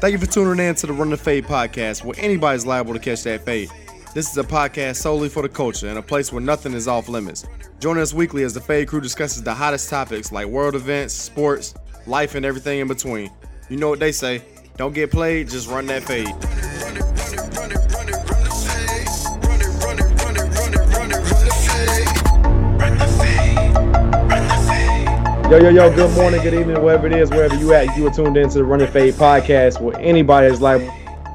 Thank you for tuning in to the Run the Fade podcast, where anybody's liable to catch that fade. This is a podcast solely for the culture and a place where nothing is off limits. Join us weekly as the Fade crew discusses the hottest topics like world events, sports, life, and everything in between. You know what they say don't get played, just run that fade. Yo, yo, yo, good morning, good evening, wherever it is, wherever you at. You are tuned into the Running Fade podcast where anybody is like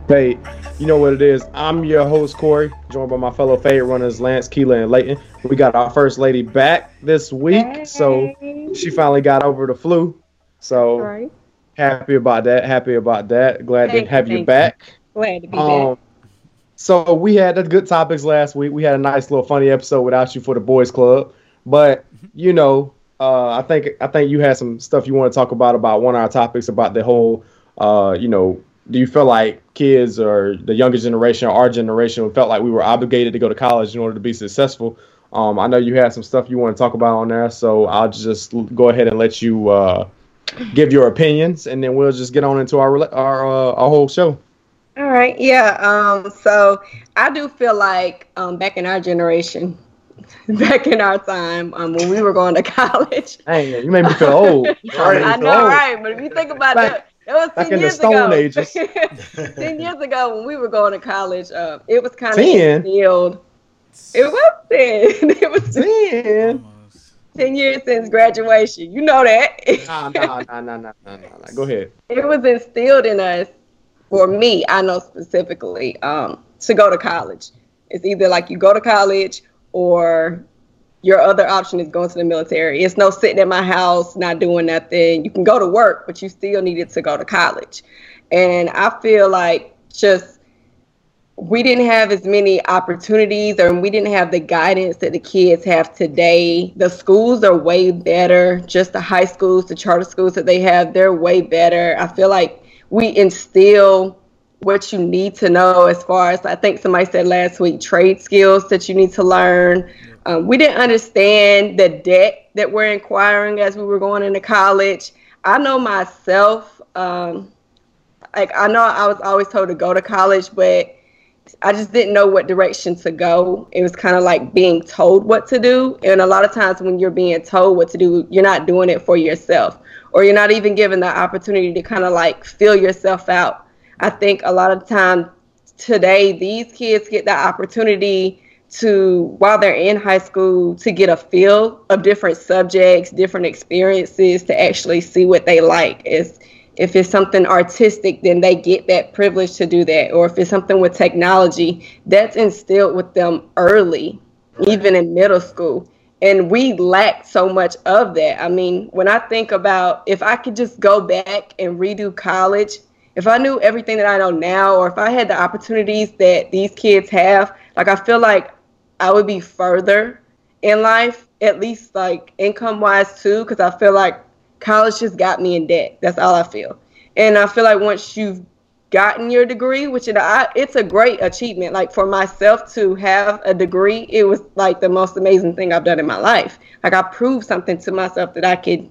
fade. You know what it is. I'm your host, Corey, joined by my fellow fade runners, Lance, Keela, and Leighton. We got our first lady back this week. Hey. So she finally got over the flu. So right. happy about that. Happy about that. Glad thank to have you, you back. Glad to be um, back. So we had the good topics last week. We had a nice little funny episode without you for the boys club. But, you know, uh, I think I think you had some stuff you want to talk about about one of our topics about the whole, uh, you know, do you feel like kids or the younger generation or our generation felt like we were obligated to go to college in order to be successful? Um, I know you had some stuff you want to talk about on there, so I'll just go ahead and let you uh, give your opinions, and then we'll just get on into our our uh, our whole show. All right, yeah. Um, so I do feel like um, back in our generation, back in our time um, when we were going to college. Hey, you made me feel old. I know, old. right? But if you think about back, that, was back 10 in years the Stone ago. Ages. ten years ago, when we were going to college, uh, it was kind of instilled. It was ten. It was ten. Ten years since graduation. You know that. nah, nah, nah, nah, nah, nah, nah. Go ahead. It was instilled in us. For me, I know specifically um, to go to college. It's either like you go to college or your other option is going to the military. It's no sitting at my house, not doing nothing. You can go to work, but you still needed to go to college. And I feel like just we didn't have as many opportunities or we didn't have the guidance that the kids have today. The schools are way better, just the high schools, the charter schools that they have, they're way better. I feel like we instill what you need to know as far as I think somebody said last week trade skills that you need to learn. Um, we didn't understand the debt that we're inquiring as we were going into college. I know myself, um, like I know I was always told to go to college, but I just didn't know what direction to go. It was kind of like being told what to do. And a lot of times when you're being told what to do, you're not doing it for yourself, or you're not even given the opportunity to kind of like feel yourself out I think a lot of time today these kids get the opportunity to while they're in high school to get a feel of different subjects, different experiences to actually see what they like. Is if it's something artistic, then they get that privilege to do that. Or if it's something with technology, that's instilled with them early, even in middle school. And we lack so much of that. I mean, when I think about if I could just go back and redo college if I knew everything that I know now, or if I had the opportunities that these kids have, like I feel like I would be further in life, at least like income wise too, because I feel like college just got me in debt. That's all I feel. And I feel like once you've gotten your degree, which it, I, it's a great achievement. Like for myself to have a degree, it was like the most amazing thing I've done in my life. Like I proved something to myself that I could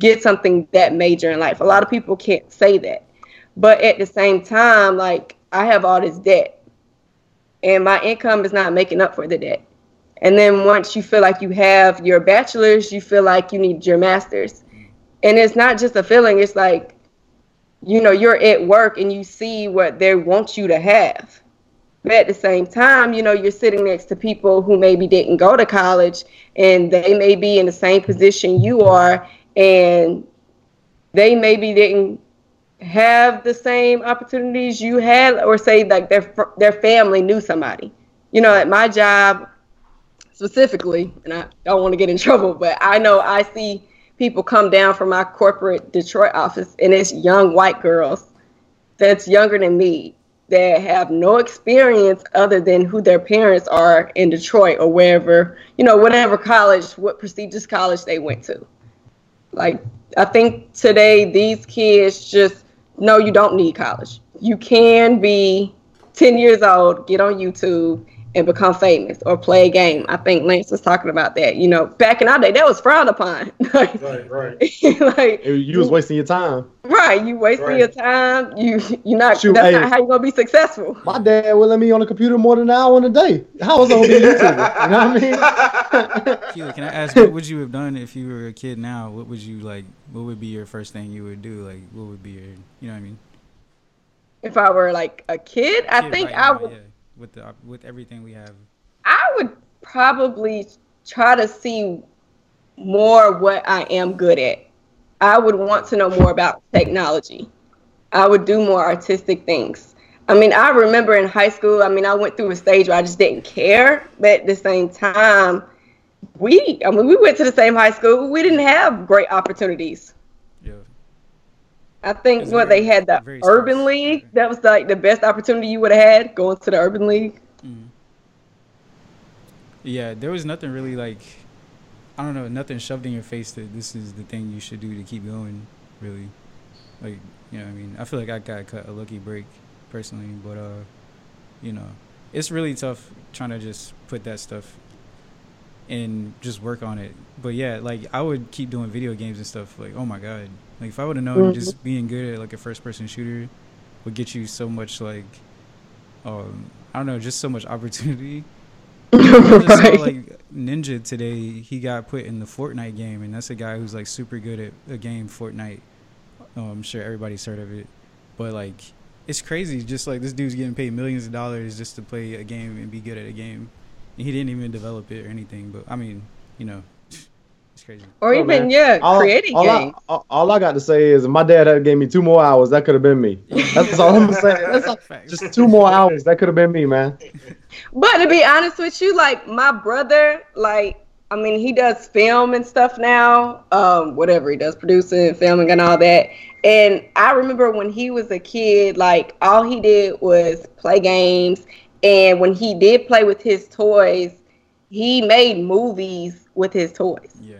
get something that major in life. A lot of people can't say that. But at the same time, like I have all this debt and my income is not making up for the debt. And then once you feel like you have your bachelor's, you feel like you need your master's. And it's not just a feeling, it's like, you know, you're at work and you see what they want you to have. But at the same time, you know, you're sitting next to people who maybe didn't go to college and they may be in the same position you are and they maybe didn't have the same opportunities you had or say like their their family knew somebody. You know at my job specifically and i don't want to get in trouble but i know i see people come down from my corporate detroit office and it's young white girls that's younger than me that have no experience other than who their parents are in detroit or wherever you know whatever college what prestigious college they went to. Like i think today these kids just no, you don't need college. You can be 10 years old, get on YouTube, and become famous or play a game. I think Lance was talking about that. You know, back in our day, that was frowned upon. right, right. like You was wasting your time. right, you wasting Right. your time. You you're not. Shoot, that's hey. not how you're gonna be successful. My dad would let me on the computer more than an hour in a day. How was I gonna be a YouTuber? You know what I mean? Keela, can I ask what would you have done if you were a kid now? What would you like? What would be your first thing you would do? Like, what would be your, you know what I mean? If I were like a kid, I Kid think right I now, would. yeah, with the with everything we have. I would probably try to see more what I am good at. I would want to know more about technology. I would do more artistic things. I mean, I remember in high school, I mean, I went through a stage where I just didn't care, but at the same time, we, I mean, we went to the same high school. We didn't have great opportunities. I think what they had the urban sparse. league. That was like the best opportunity you would have had going to the urban league. Yeah, there was nothing really like, I don't know, nothing shoved in your face that this is the thing you should do to keep going. Really, like you know, what I mean, I feel like I got cut a lucky break personally, but uh, you know, it's really tough trying to just put that stuff and just work on it. But yeah, like I would keep doing video games and stuff. Like, oh my god, like if I would have known Mhm. just being good at like a first person shooter would get you so much like, um, I don't know, just so much opportunity. Just saw like Ninja today. He got put in the Fortnite game, and that's a guy who's like super good at a game, Fortnite. Oh, I'm sure everybody's heard of it, but like it's crazy. Just like this dude's getting paid millions of dollars just to play a game and be good at a game, and he didn't even develop it or anything. But I mean, you know, it's crazy. or Oh, even man. yeah, All, creating all games. I, all- all I got to say is, if my dad had gave me two more hours, that could have been me. That's all I'm saying. That's all, Facts. just two more hours, that could have been me, man. But to be honest with you, like my brother, like I mean, he does film and stuff now. Um, whatever he does, producing, filming, and all that. And I remember when he was a kid, like all he did was play games. And when he did play with his toys, he made movies with his toys. Yeah,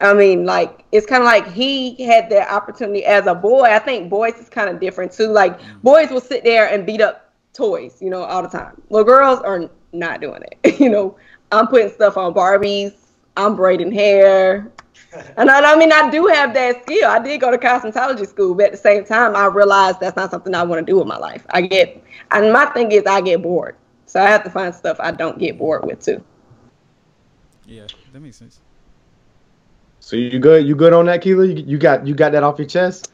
I mean, like it's kind of like he had the opportunity as a boy. I think boys is kind of different too. Like mm. boys will sit there and beat up toys, you know, all the time. Well, girls are not doing it. you know, I'm putting stuff on Barbies. I'm braiding hair. And I, I mean, I do have that skill. I did go to cosmetology school, but at the same time, I realized that's not something I want to do with my life. I get, and my thing is, I get bored. So I have to find stuff I don't get bored with too. yeah, that makes sense. So you good? You good on that, Keela? You, you got you got that off your chest?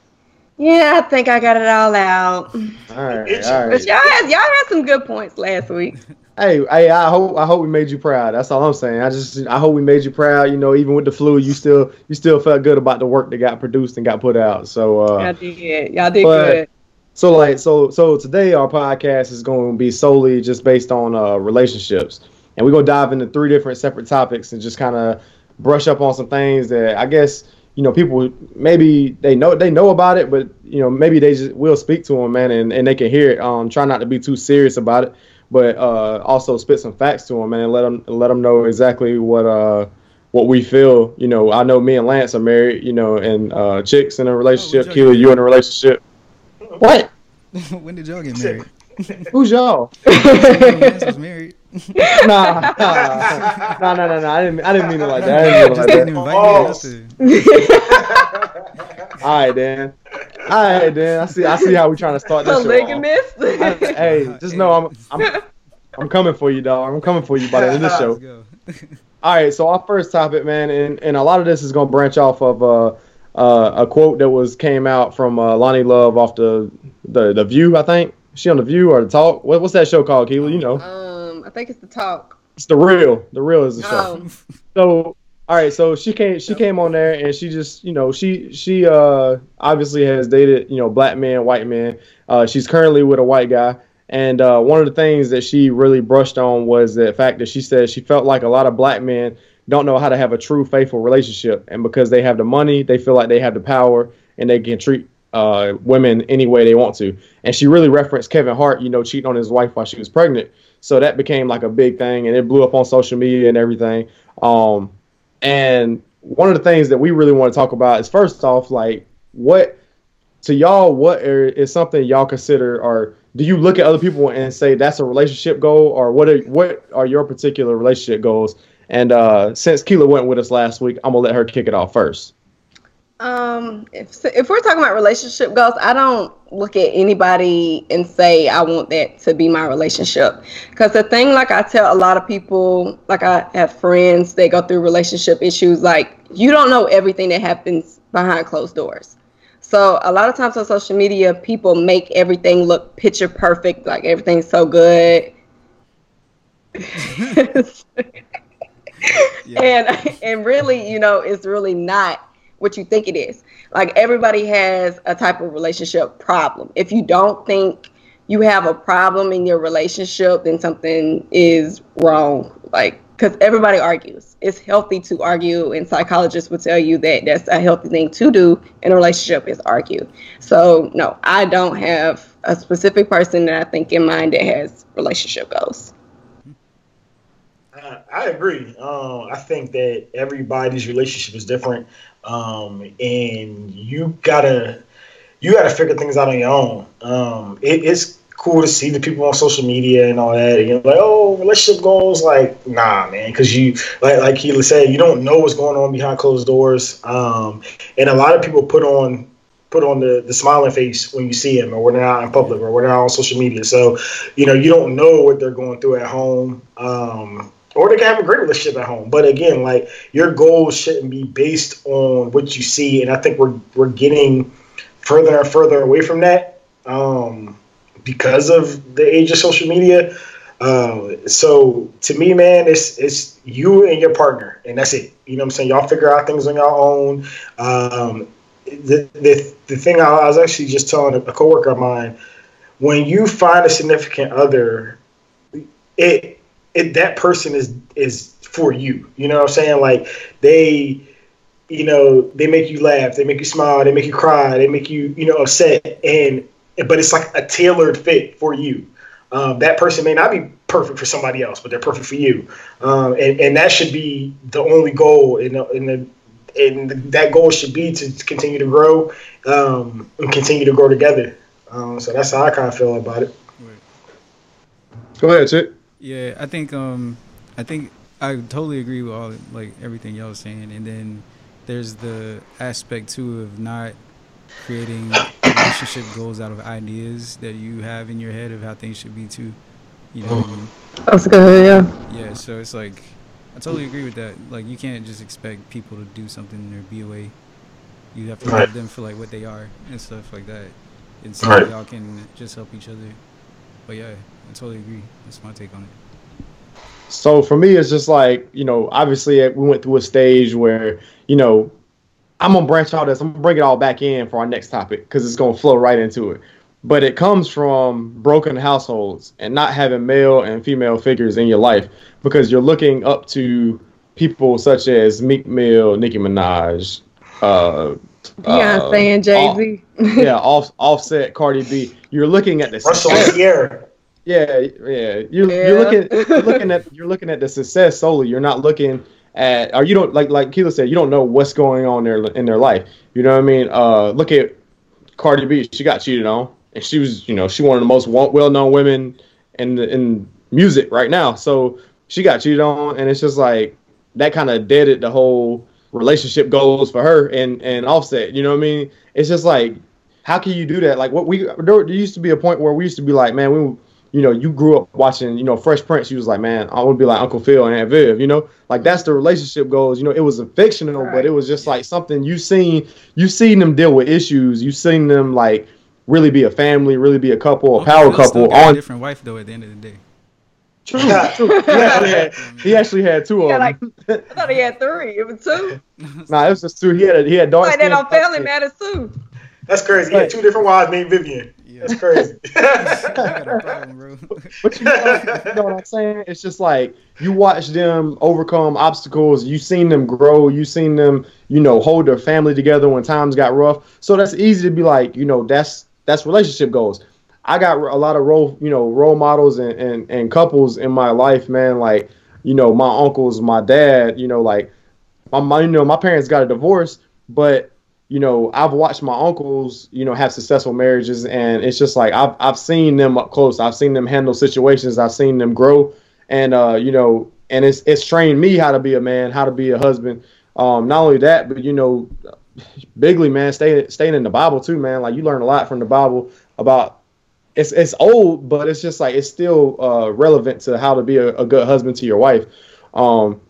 Yeah, I think I got it all out. All right, It's- all But y'all had y'all had some good points last week. Hey, hey, I hope I hope we made you proud. That's all I'm saying. I just I hope we made you proud. You know, even with the flu, you still you still felt good about the work that got produced and got put out. So Y'all uh, did. Y'all did but- good. so like so so today our podcast is going to be solely just based on uh, relationships, and we're gonna dive into three different separate topics and just kind of brush up on some things that I guess you know people maybe they know they know about it, but you know maybe they just will speak to them, man, and, and they can hear it. Um, try not to be too serious about it, but uh, also spit some facts to them, man, and let them let them know exactly what uh what we feel. You know, I know me and Lance are married, you know, and uh, chicks in a relationship. Keela, you in a relationship? What? when did y'all get married? Who's y'all? Lance was married. nah, nah, nah, nah, nah, nah. I didn't, I didn't mean it like that. I didn't mean Just it didn't like invite me. Oh. Nothing. that. All right, Dan. All right, Dan. I see. I see how we're trying to start this show. off. Polygamist. I- Hey, just know I'm, I'm, I'm coming for you, dog. I'm coming for you by the end of the show. All right, so our first topic, man, and, and a lot of this is gonna branch off of uh, uh, a quote that was came out from uh, Loni Love off the, the the View, I think. Is she on the View or the Talk? What, what's that show called, Keela? You know, um, I think it's the talk. it's the Real. The Real is the show. Um, So all right, so she came she came on there and she just you know she she uh obviously has dated you know black men white men. Uh, she's currently with a white guy, and uh, one of the things that she really brushed on was the fact that she said she felt like a lot of black men don't know how to have a true faithful relationship, and because they have the money, they feel like they have the power and they can treat uh, women any way they want to. And she really referenced Kevin Hart, you know, cheating on his wife while she was pregnant. So that became like a big thing, and it blew up on social media and everything. Um, and one of the things that we really want to talk about is first off, like what to y'all, what are, is something y'all consider or do you look at other people and say that's a relationship goal, or what are what are your particular relationship goals? And uh, since Keela went with us last week, I'm gonna let her kick it off first. Um, if if we're talking about relationship goals, I don't look at anybody and say I want that to be my relationship. Because the thing, like I tell a lot of people, like I have friends, they go through relationship issues. Like you don't know everything that happens behind closed doors. So a lot of times on social media, people make everything look picture perfect, like everything's so good. yeah. And and really, you know, it's really not what you think it is. Like everybody has a type of relationship problem. If you don't think you have a problem in your relationship, then something is wrong. Like because everybody argues. It's healthy to argue, and psychologists will tell you that that's a healthy thing to do in a relationship is argue. So no, I don't have a specific person that I think in mind that has relationship goals. I agree. Uh, I think that everybody's relationship is different, um, and you gotta you gotta figure things out on your own. Um, it, it's cool to see the people on social media and all that. And you're like, oh, relationship goals. Like, nah, man, because you like like he said, you don't know what's going on behind closed doors. Um, and a lot of people put on put on the, the smiling face when you see them or when they're out in public or when they're on social media. So, you know, you don't know what they're going through at home. Um, or they can have a great relationship at home. But again, like your goals shouldn't be based on what you see, and I think we're we're getting further and further away from that um, because of the age of social media. Uh, so to me, man, it's it's you and your partner, and that's it. You know what I'm saying? Y'all figure out things on your own. Um, the, the the thing I, I was actually just telling a, a coworker of mine, when you find a significant other, it it, that person is is for you. You know what I'm saying? Like they, you know, they make you laugh, they make you smile, they make you cry, they make you, you know, upset, and but it's like a tailored fit for you. Um, that person may not be perfect for somebody else, but they're perfect for you, um, and and that should be the only goal in the, in the and that goal should be to continue to grow um, and continue to grow together. Um, so that's how I kind of feel about it. Go ahead, Chip. Yeah, I think um, I think I totally agree with all like everything y'all was saying, and then there's the aspect too of not creating relationship goals out of ideas that you have in your head of how things should be too. You know what I mean? That's good, yeah. Yeah, so it's like I totally agree with that. Like you can't just expect people to do something or be away. You have to Right. love them for like what they are and stuff like that, and so Right. y'all can just help each other. But yeah, I totally agree. That's my take on it. So for me, it's just like you know, obviously uh, we went through a stage where you know, I'm gonna branch out this. I'm gonna bring it all back in for our next topic because it's gonna flow right into it. But it comes from broken households and not having male and female figures in your life because you're looking up to people such as Meek Mill, Nicki Minaj, uh, Beyonce and Jay Z. yeah, off, Offset, Cardi B. You're looking at the Russell success. Ciara. Yeah, yeah. You're, Yeah. you're looking you're looking at you're looking at the success solely. You're not looking at or you don't like like Keela said, you don't know what's going on there in their life. You know what I mean? Uh look at Cardi B. She got cheated on and she was, you know, she one of the most well known women in the, in music right now. So she got cheated on and it's just like that kind of deaded the whole relationship goals for her and and Offset. You know what I mean? It's just like how can you do that? Like what we there, there used to be a point where we used to be like, man, we you know, you grew up watching, you know, Fresh Prince. You was like, man, I want to be like Uncle Phil and Aunt Viv. You know, like that's the relationship goals. You know, it was a fictional, but it was just like something you seen. You seen them deal with issues. You seen them like really be a family, really be a couple, a Uncle power Phil still couple. got a On different wife though. At the end of the day, true, true. He actually had, he actually had two of Yeah, them. like- I thought he had three. It was two. nah, it was just two. He had a, he had dark Like that skin, on Family dark Matters too. That's crazy. He had two different wives named Vivian. Yeah, That's crazy. you got a problem. But you know, you know what I'm saying? It's just like you watch them overcome obstacles. You've seen them grow. You've seen them, you know, hold their family together when times got rough. So that's easy to be like, you know, that's that's relationship goals. I got a lot of role, you know, role models and, and, and couples in my life, man. Like, you know, my uncles, my dad, you know, like my, my you know, my parents got a divorce, but you know, I've watched my uncles, you know, have successful marriages, and it's just like I've I've seen them up close. I've seen them handle situations. I've seen them grow, and uh, you know, and it's it's trained me how to be a man, how to be a husband. Um, not only that, but you know, bigly man, staying staying in the Bible too, man. Like you learn a lot from the Bible about. It's it's old, but it's just like it's still uh, relevant to how to be a, a good husband to your wife. Um,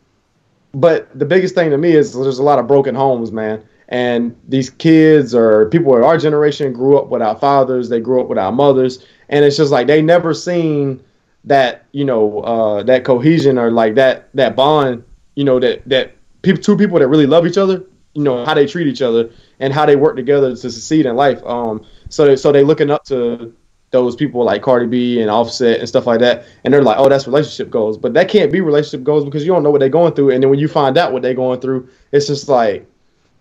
but the biggest thing to me is there's a lot of broken homes, man. And these kids or people in our generation grew up without fathers, they grew up without mothers, and it's just like they never seen that you know uh, that cohesion or like that that bond, you know that that people two people that really love each other, you know how they treat each other and how they work together to succeed in life. Um, so so they looking up to those people like Cardi B and Offset and stuff like that, and they're like, oh, that's relationship goals, but that can't be relationship goals because you don't know what they're going through, and then when you find out what they're going through, it's just like,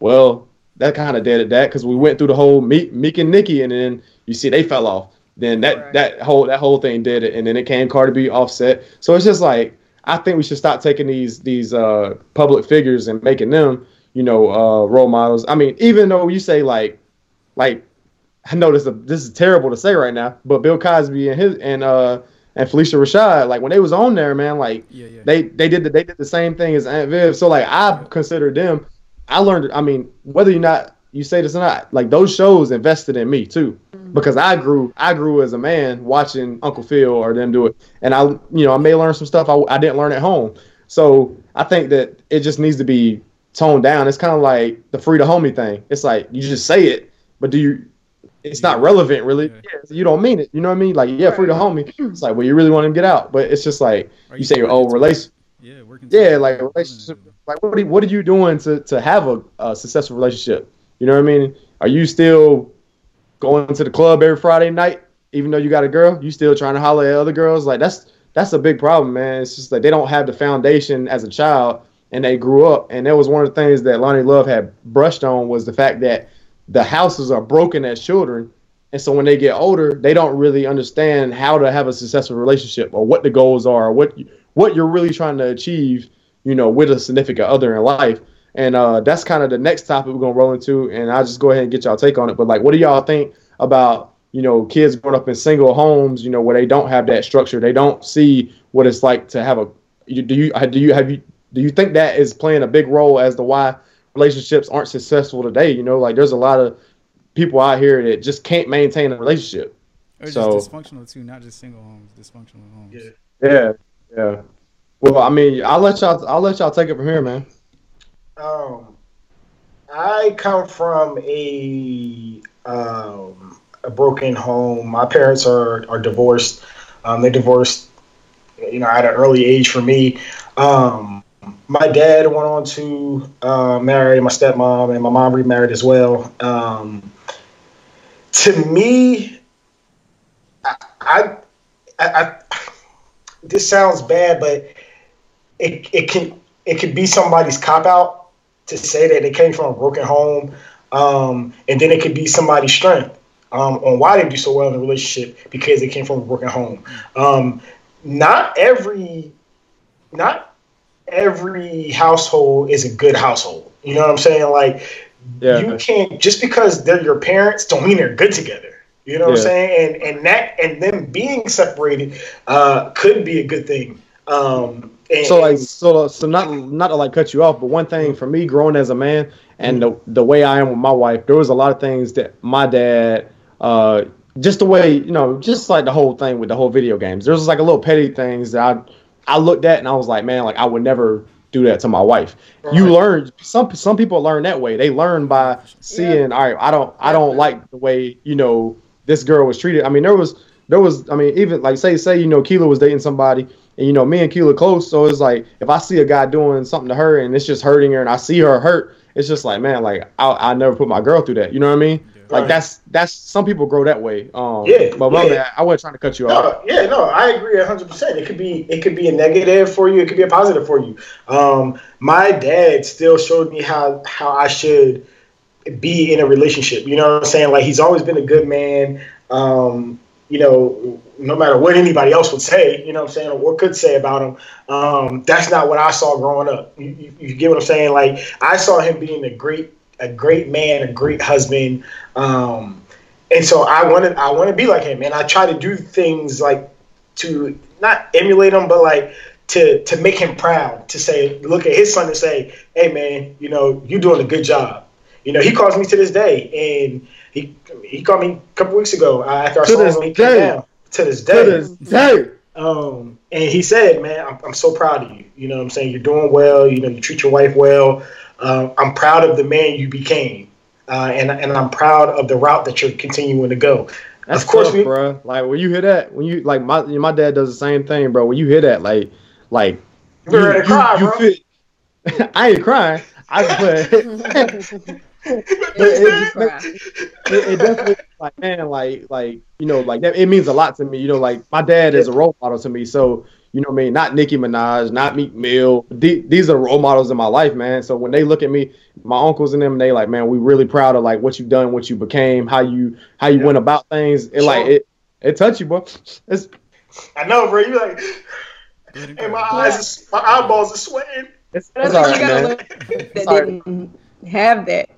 well, that kind of dead at that because we went through the whole Meek, Meek and Nicki, and then you see they fell off. Then that Right. that whole that whole thing did it, and then it came Cardi B, Offset. So it's just like I think we should stop taking these these uh, public figures and making them, you know, uh, role models. I mean, even though you say like, like I know this this is terrible to say right now, but Bill Cosby and his and uh and Phylicia Rashad, like when they was on there, man, like Yeah, yeah. they they did the, they did the same thing as Aunt Viv. So like I consider them. I learned. I mean, whether you're not you say this or not, like those shows invested in me too, mm-hmm. because I grew I grew as a man watching Uncle Phil or them do it, and I you know I may learn some stuff I, I didn't learn at home. So I think that it just needs to be toned down. It's kind of like the free to homie thing. It's like you just say it, but do you? It's not relevant, really. Yeah. Yeah, you don't mean it. You know what I mean? Like, yeah, free to homie. It's like, well, you really want him to get out, but it's just like Are you say, oh, working oh, towards- relation. Yeah, working. Yeah, like a relationship. Like, what are you, what are you doing to to have a, a successful relationship? You know what I mean? Are you still going to the club every Friday night, even though you got a girl? You still trying to holler at other girls? Like that's that's a big problem, man. It's just like they don't have the foundation as a child, and they grew up. And that was one of the things that Loni Love had brushed on was the fact that the houses are broken as children. And so when they get older, they don't really understand how to have a successful relationship or what the goals are, or what what you're really trying to achieve, you know, with a significant other in life. And uh, that's kind of the next topic we're gonna roll into. And I'll just go ahead and get y'all take on it. But like, what do y'all think about you know kids growing up in single homes, you know, where they don't have that structure, they don't see what it's like to have a. You, do you do you have you do you think that is playing a big role as to why relationships aren't successful today? You know, like there's a lot of people out here that just can't maintain a relationship. Or just So- dysfunctional too, not just single homes, dysfunctional homes. Yeah. Yeah, yeah. Well, I mean, I'll let y'all. I'll let y'all take it from here, man. Um, I come from a um, a broken home. My parents are are divorced. Um, they divorced, you know, at an early age for me. Um, my dad went on to uh, marry my stepmom, and my mom remarried as well. Um, to me, I, I, I, I this sounds bad, but it, it can it could be somebody's cop out to say that they came from a broken home, um, and then it could be somebody's strength um, on why they do so well in a relationship because they came from a broken home. Um, not every, not every household is a good household. You know what I'm saying? Like Yeah. you can't just because they're your parents don't mean they're good together. You know what I'm saying? And and that and them being separated uh, could be a good thing. Um, and, So like, so so not not to like cut you off, but one thing for me, growing as a man, and the the way I am with my wife, there was a lot of things that my dad, uh, just the way you know, just like the whole thing with the whole video games. There was like a little petty things that I I looked at and I was like, man, like I would never do that to my wife. You learn some some people learn that way. They learn by seeing. All right, I don't I don't like the way you know this girl was treated. I mean, there was there was I mean, even like say say you know Keela was dating somebody. And you know, me and Keela close, so it's like if I see a guy doing something to her and it's just hurting her, and I see her hurt, it's just like, man, like I I never put my girl through that. You know what I mean? Like Right. that's that's some people grow that way. Um, Yeah, but my yeah. bad, I wasn't trying to cut you off. No, yeah, no, I agree hundred percent. It could be it could be a negative for you, it could be a positive for you. Um, my dad still showed me how how I should be in a relationship. You know what I'm saying? Like he's always been a good man. Um, you know, no matter what anybody else would say, you know what I'm saying, or what could say about him, um, that's not what I saw growing up. You, you, you get what I'm saying? Like I saw him being a great a great man, a great husband. Um, and so I wanted I want to be like him, and I try to do things like to not emulate him, but like to to make him proud. To say, look at his son and say, "Hey, man, you know you're doing a good job." You know, he calls me to this day, and he he called me a couple weeks ago uh, after I To saw this him. He came down. To this day. To this day. Um, and he said, "Man, I'm, I'm so proud of you. You know, what I'm saying you're doing well. You know, you treat your wife well. Um, I'm proud of the man you became, uh, and and I'm proud of the route that you're continuing to go. That's of course, tough, we, bro. Like when you hear that, when you like my my dad does the same thing, bro. When you hear that, like like You're ready to cry, bro. fit. I ain't crying. I but It it- makes me cry. it, it definitely like man, like like you know, like that, it means a lot to me. You know, like my dad is a role model to me. So you know, what I mean, not Nicki Minaj, not Meek Mill. The- these are role models in my life, man. So when they look at me, my uncles and them, they like, man, we really proud of like what you done, what you became, how you how you Yeah. went about things. It like it it touch you, bro. It's I know, bro. You like, and and my eyes, is, my eyeballs are sweating. it's, But it's I all you man. that It's all right. didn't have that.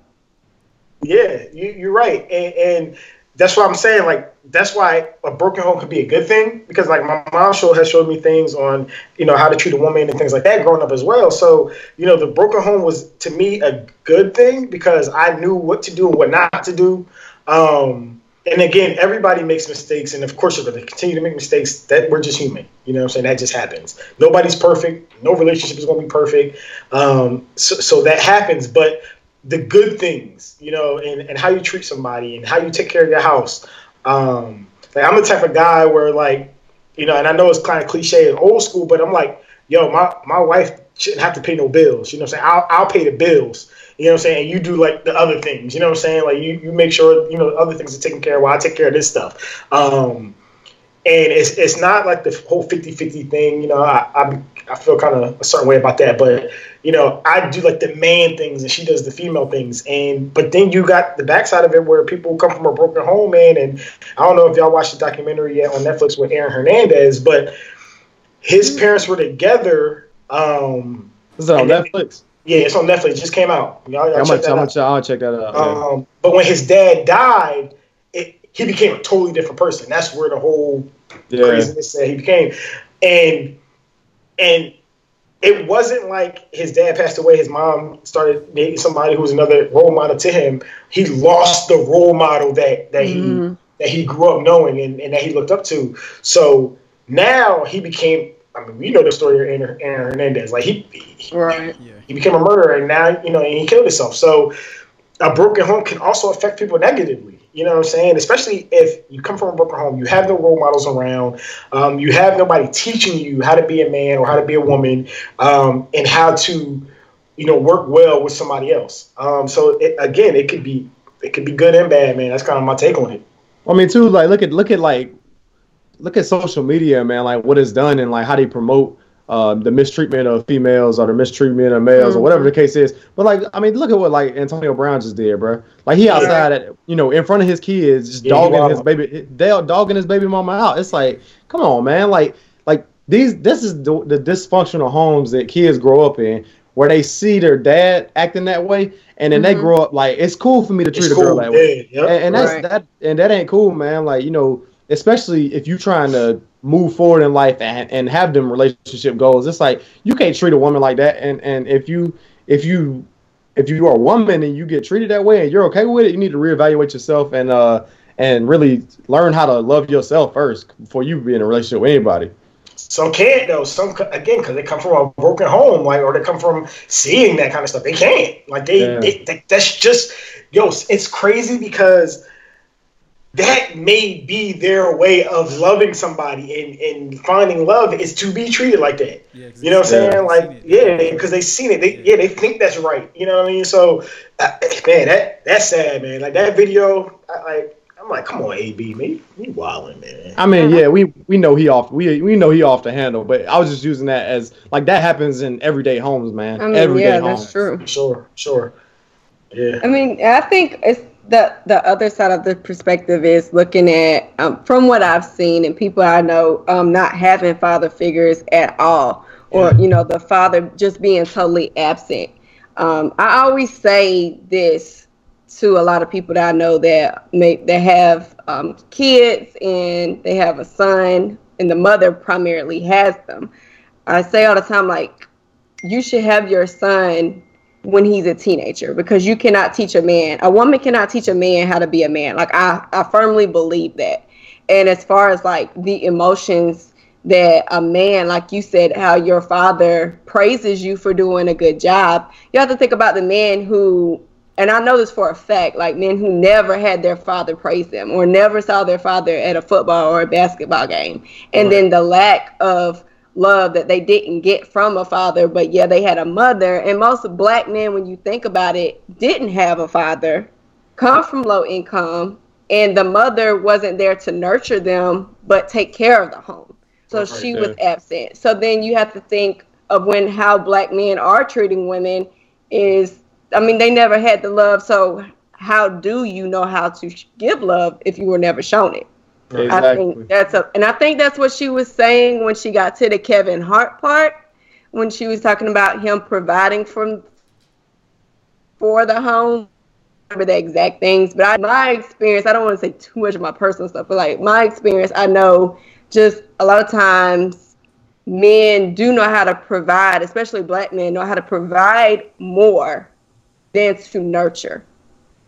Yeah, you, you're right, and, and that's what I'm saying. Like that's why a broken home could be a good thing because like my mom show has showed me things on you know how to treat a woman and things like that growing up as well. So you know the broken home was to me a good thing because I knew what to do and what not to do. Um, and again, everybody makes mistakes, and of course, you're going to continue to make mistakes. That we're just human, you know. what I'm saying that just happens. Nobody's perfect. No relationship is going to be perfect. Um, so, so that happens, but the good things, you know, and, and how you treat somebody and how you take care of your house. Um, like I'm the type of guy where like, you know, and I know it's kind of cliche and old school, but I'm like, yo, my, my wife shouldn't have to pay no bills. You know what I'm saying? I'll, I'll pay the bills. You know what I'm saying? And you do like the other things. You know what I'm saying? Like you, you make sure, you know, other things are taken care of while I take care of this stuff. Um, and it's it's not like the whole 50-50 thing you know i i, I feel kind of a certain way about that but you know i do like the man things and she does the female things and but then you got the backside of it where people come from a broken home man and i don't know if y'all watched the documentary yet on netflix with aaron hernandez but his parents were together um is on And then- Netflix. yeah it's on netflix it just came out y'all, y'all I'm check gonna, that out. gonna, I'll check that out. yeah. Um, but when his dad died, it, he became a totally different person. That's where the whole yeah. craziness that he became, and and it wasn't like his dad passed away. His mom started dating somebody who was another role model to him. He lost the role model that that he Mhm. that he grew up knowing and, and that he looked up to. So now he became. I mean, we know the story of Aaron, Aaron Hernandez. Like he, he Right. Yeah. he became a murderer and now you know and he killed himself so a broken home can also affect people negatively you know what i'm saying? Especially if you come from a broken home you have no role models around um, you have nobody teaching you how to be a man or how to be a woman um, and how to you know work well with somebody else. Um, so it, again it could be it could be good and bad man. That's kind of my take on it. I mean, too, like look at look at like look at social media, man. Like what it's done and like how they promote uh, the mistreatment of females or the mistreatment of males or whatever the case is. But like, I mean, look at what like Antonio Brown just did, bro. Like he outside at you know in front of his kids, just Yeah, dogging his baby, they are dogging his baby mama out. It's like, come on, man. Like like these this is the, the dysfunctional homes that kids grow up in. Where they see their dad acting that way, and then they Mhm. grow up like it's cool for me to treat it's a girl cool that way yeah, yep. and, and that's Right. that and that ain't cool man like you know especially if you trying to move forward in life and, and have them relationship goals it's like you can't treat a woman like that and and if you if you if you are a woman and you get treated that way and you're okay with it you need to reevaluate yourself and uh and really learn how to love yourself first before you be in a relationship with anybody Some can't though. Some again because they come from a broken home, like or they come from seeing that kind of stuff. They can't. Like they, Yeah. they, they that's just yo. It's crazy because that may be their way of loving somebody and, and finding love is to be treated like that. Yeah, 'cause You know what I'm they've saying? seen Like yeah, because they seen it. They yeah, they think that's right. You know what I mean? So uh, man, that that's sad, man. Like that video, I, like I'm like, come on, AB, man, you, you wilding, man. I mean, yeah, we we know he off we we know he off the handle, but I was just using that as like that happens in everyday homes, man. I mean, everyday yeah, homes. that's true. Sure, sure, yeah. I mean, I think it's the the other side of the perspective is looking at um, from what I've seen and people I know um, not having father figures at all, or Yeah. you know the father just being totally absent. Um, I always say this to a lot of people that I know that may that have um, kids and they have a son and the mother primarily has them. I say all the time, like you should have your son when he's a teenager because you cannot teach a man a woman cannot teach a man how to be a man. Like i i firmly believe that. And as far as like the emotions that a man like you said how your father praises you for doing a good job you have to think about the man who and i know this for a fact like men who never had their father praise them or never saw their father at a football or a basketball game. And Right. then the lack of love that they didn't get from a father, but yeah, they had a mother. And most black men, when you think about it, didn't have a father, come from low income, and the mother wasn't there to nurture them, but take care of the home. So Right she there. was absent. So then you have to think of when how black men are treating women is, I mean, they never had the love. So how do you know how to give love if you were never shown it? I think that's a, and I think that's what she was saying when she got to the Kevin Hart part, when she was talking about him providing from for the home. I Remember the exact things, but I, my experience, I don't want to say too much of my personal stuff, but like my experience, I know just a lot of times men do know how to provide, especially black men know how to provide more than to nurture.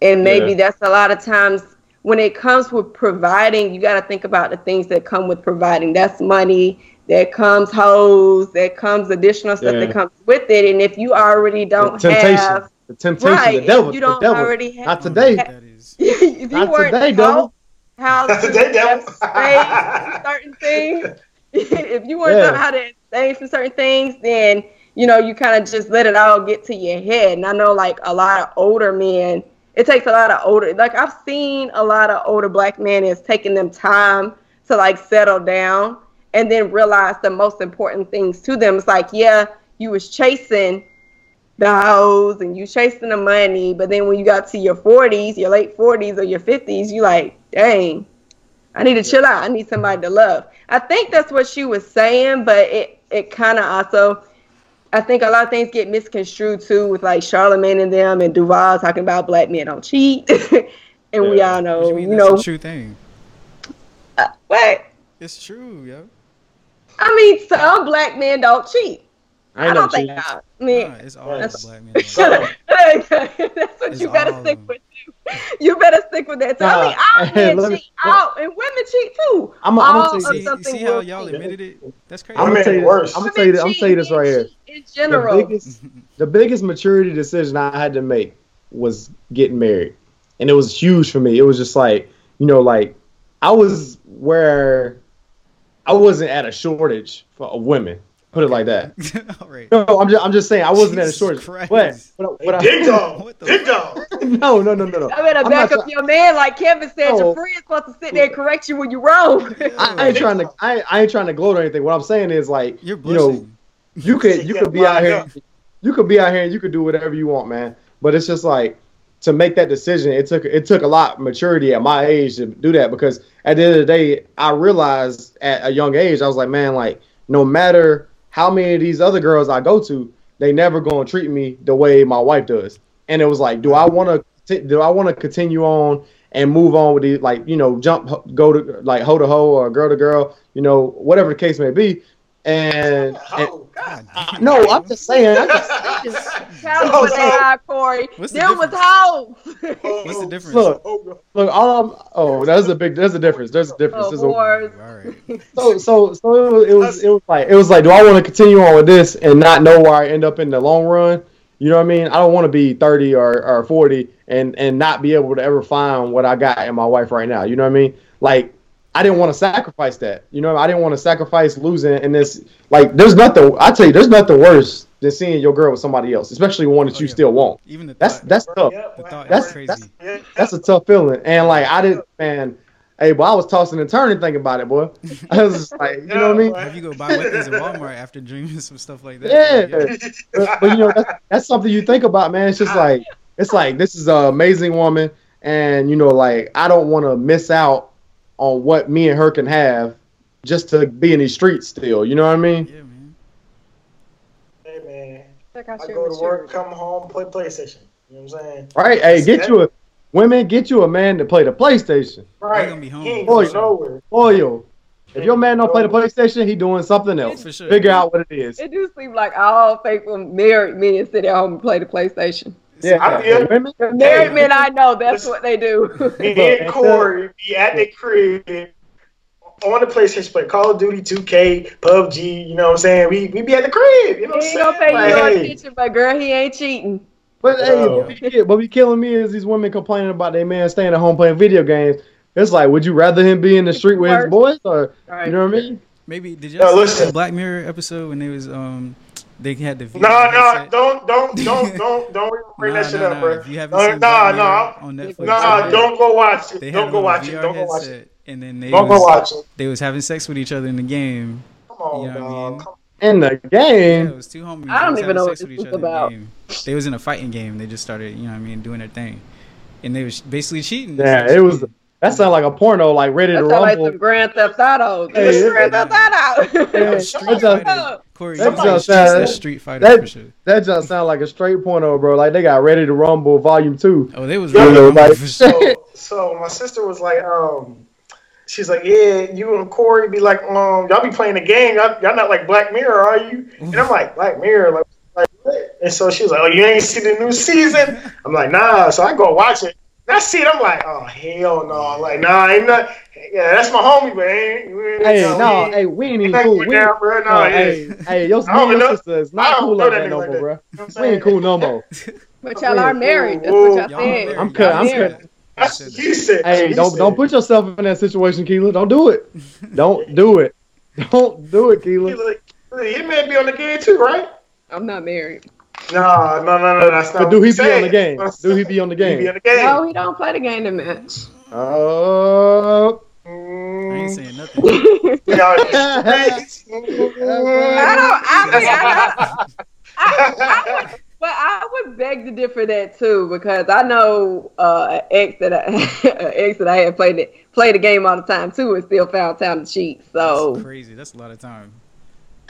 And maybe Yeah. that's a lot of times when it comes with providing, you got to think about the things that come with providing. That's money, that comes hoes, that comes additional stuff Yeah. that comes with it. And if you already don't temptation. have, the temptation. right, the devil. you don't devil. already have, Not today. That is. if you Not today, taught devil. how Not to today, devil. abstain from certain things, if you weren't Yeah. how to abstain from certain things, then you know you kind of just let it all get to your head. And I know like a lot of older men, it takes a lot of older. Like I've seen a lot of older black men is taking them time to like settle down and then realize the most important things to them. It's like yeah, you was chasing the hoes and you chasing the money, but then when you got to your 40s, your late 40s or your 50s, you like, dang, I need to chill out. I need somebody to love. I think that's what she was saying, but it it kind of also, I think a lot of things get misconstrued too with like Charlamagne and them and Duval talking about black men don't cheat, and we all know, you you, mean? That's know, a true thing. uh, what? It's true, yo. I mean, some black men don't cheat. I I, don't no think cheat. that. I mean, Nah, it's all black men. Shut up. That's what It's you better all stick with. Too. You better stick with that. Too. I mean, Nah, all hey, men let me- cheat, all, and women cheat too. I'm, I'm all gonna of tell See, you. you something see how y'all admitted it? That's crazy. I'm gonna tell you. worse. I'm gonna tell you. I'm gonna tell you this right here. In The general, biggest, the biggest maturity decision I had to make was getting married, and it was huge for me. It was just like you know, like I was where I wasn't at a shortage for of women. Put it like that. all right. No, I'm just, I'm just saying I wasn't at a Jesus shortage. Christ. But, but, but I- dog. What the Big dog. no, no, no, no, no. I better I'm back up try- your man, like Kevin said. No. Your friend's supposed to sit there and correct you when you're wrong. I ain't trying to. I ain't, I ain't trying to gloat or anything. What I'm saying is like You're you know, you could you could be out here you could be out here and you could do whatever you want man but it's just like to make that decision it took it took a lot of maturity at my age to do that because at the end of the day i realized at a young age i was like man like no matter how many of these other girls i go to they never gonna treat me the way my wife does. And it was like do i want to do i want to continue on and move on with the like you know jump go to like hoe to hoe or girl to girl you know whatever the case may be and, and Oh, God. God damn. no, I'm just saying. I'm just, Count Oh, with so- that, Corey. What's the Them was difference? hoes. What's the oh, difference? Look, Oh, look, all I'm, oh, there's a big, there's a difference. There's a difference. Oh, There's a. All right. so, so, so it was, it was, it was like, it was like, do I want to continue on with this and not know where I end up in the long run? You know what I mean? I don't want to be 30 or, or 40 and, and not be able to ever find what I got in my wife right now. You know what I mean? Like, I didn't want to sacrifice that. You know, I didn't want to sacrifice losing and this. Like, there's nothing. I tell you, there's nothing worse than seeing your girl with somebody else, especially one that Oh, you yeah. still want. Even the That's thought, that's tough. the thought that's- crazy. that's- That's a tough feeling. And like I didn't, man. Hey, boy, I was tossing and turning thinking about it, boy. I was just like, you know what I mean? Have you go buy weapons at Walmart after dreaming some stuff like that? Yeah. Like, But, but, you know, that's, that's something you think about, man. It's just like it's like this is an amazing woman, and you know, like I don't want to miss out on what me and her can have just to be in these streets still. You know what I mean? yeah, man. Hey, man. Check out I go to work, come home, play PlayStation. You know what I'm saying? Right? Hey, get you a women, get you a man to play the PlayStation. Right. gonna be home. He ain't Boy, going nowhere. Loyal. If your man don't play the PlayStation, he doing something else. For sure. Figure out what it is. It do seem like all faithful married men sit at home and play the PlayStation. Yeah, I feel- women. The married men I know, that's what they do. Me and Corey be at the crib on the PlayStation, play Call of Duty 2K, PUBG. You know what I'm saying? We we be at the crib. You know what I'm ain't gonna pay saying? you no hey, attention, but girl, he ain't cheating. But hey, what be- killing me is these women complaining about their man staying at home playing video games. It's like, would you rather him be in the street with his boys, or Right. you know what I mean? Maybe did y'all see listen. the Black Mirror episode when they was um they had the VR No, no, headset? don't, don't, don't, don't, don't bring Nah, that shit nah, up, nah. bro. If you haven't Uh, seen nah, nah, on Netflix, Nah, they- don't go watch it. They Don't go on a watch it. Don't go watch it. And then they Don't go was, watch it. they was having sex with each other in the game. Come on, You know what I mean? In the Yeah, game, it was two homies. I don't even know having what sex with this each other in the about. game. They was in a fighting game. They just started, you know what I mean, doing their thing. And they was basically cheating. yeah, it was. That sounded like a porno, like ready to That sound like rumble. some Grand Theft Auto. Hey, Some it- Grand Theft Auto. Yeah, Street just- Fighter. Corey, that you like just street, sound- that's Street Fighter that- for sure. That just sound like a straight porno, bro. Like they got ready to rumble volume two. Oh, they was Yeah, really like- for sure. so, so my sister was like, um, she's like, yeah, you and Corey be like, um, y'all be playing the game. Y'all, y'all not like Black Mirror, are you? And I'm like, Black Mirror, like, like what? And so she was like, oh, you ain't see the new season? I'm like, nah. So I go watch it. And I see it. I'm like, oh hell no. Like, nah, ain't not. Yeah, that's my homie, but ain't. we ain't- Hey, no, we no, ain't- hey, we ain't even ain't cool. going We, down, bro. No, no, yeah. hey, hey, your, I don't me your know- sister is not cool like that that no like more, bro. You I'm We ain't saying? cool no more. But y'all are married. That's what y'all Y'all said. I'm cut- I'm Y'all cut. said That's that. what he said. Hey, He don't said. don't put yourself in that situation, Keela. Don't do it. Don't do it. Don't do it, He Keela. like, he may be on the game too, right? I'm not married. No, no, no, no. That's not. But do he I'm be on the game? Do he be on the He be game? on the game. No, he don't play the game that much. Oh. I ain't saying nothing. I don't. I mean, I don't. I, I would, but I would beg to differ that too because I know uh, an ex that I, an ex that I had played it played the game all the time too and still found time to cheat. That's So crazy. That's a lot of time.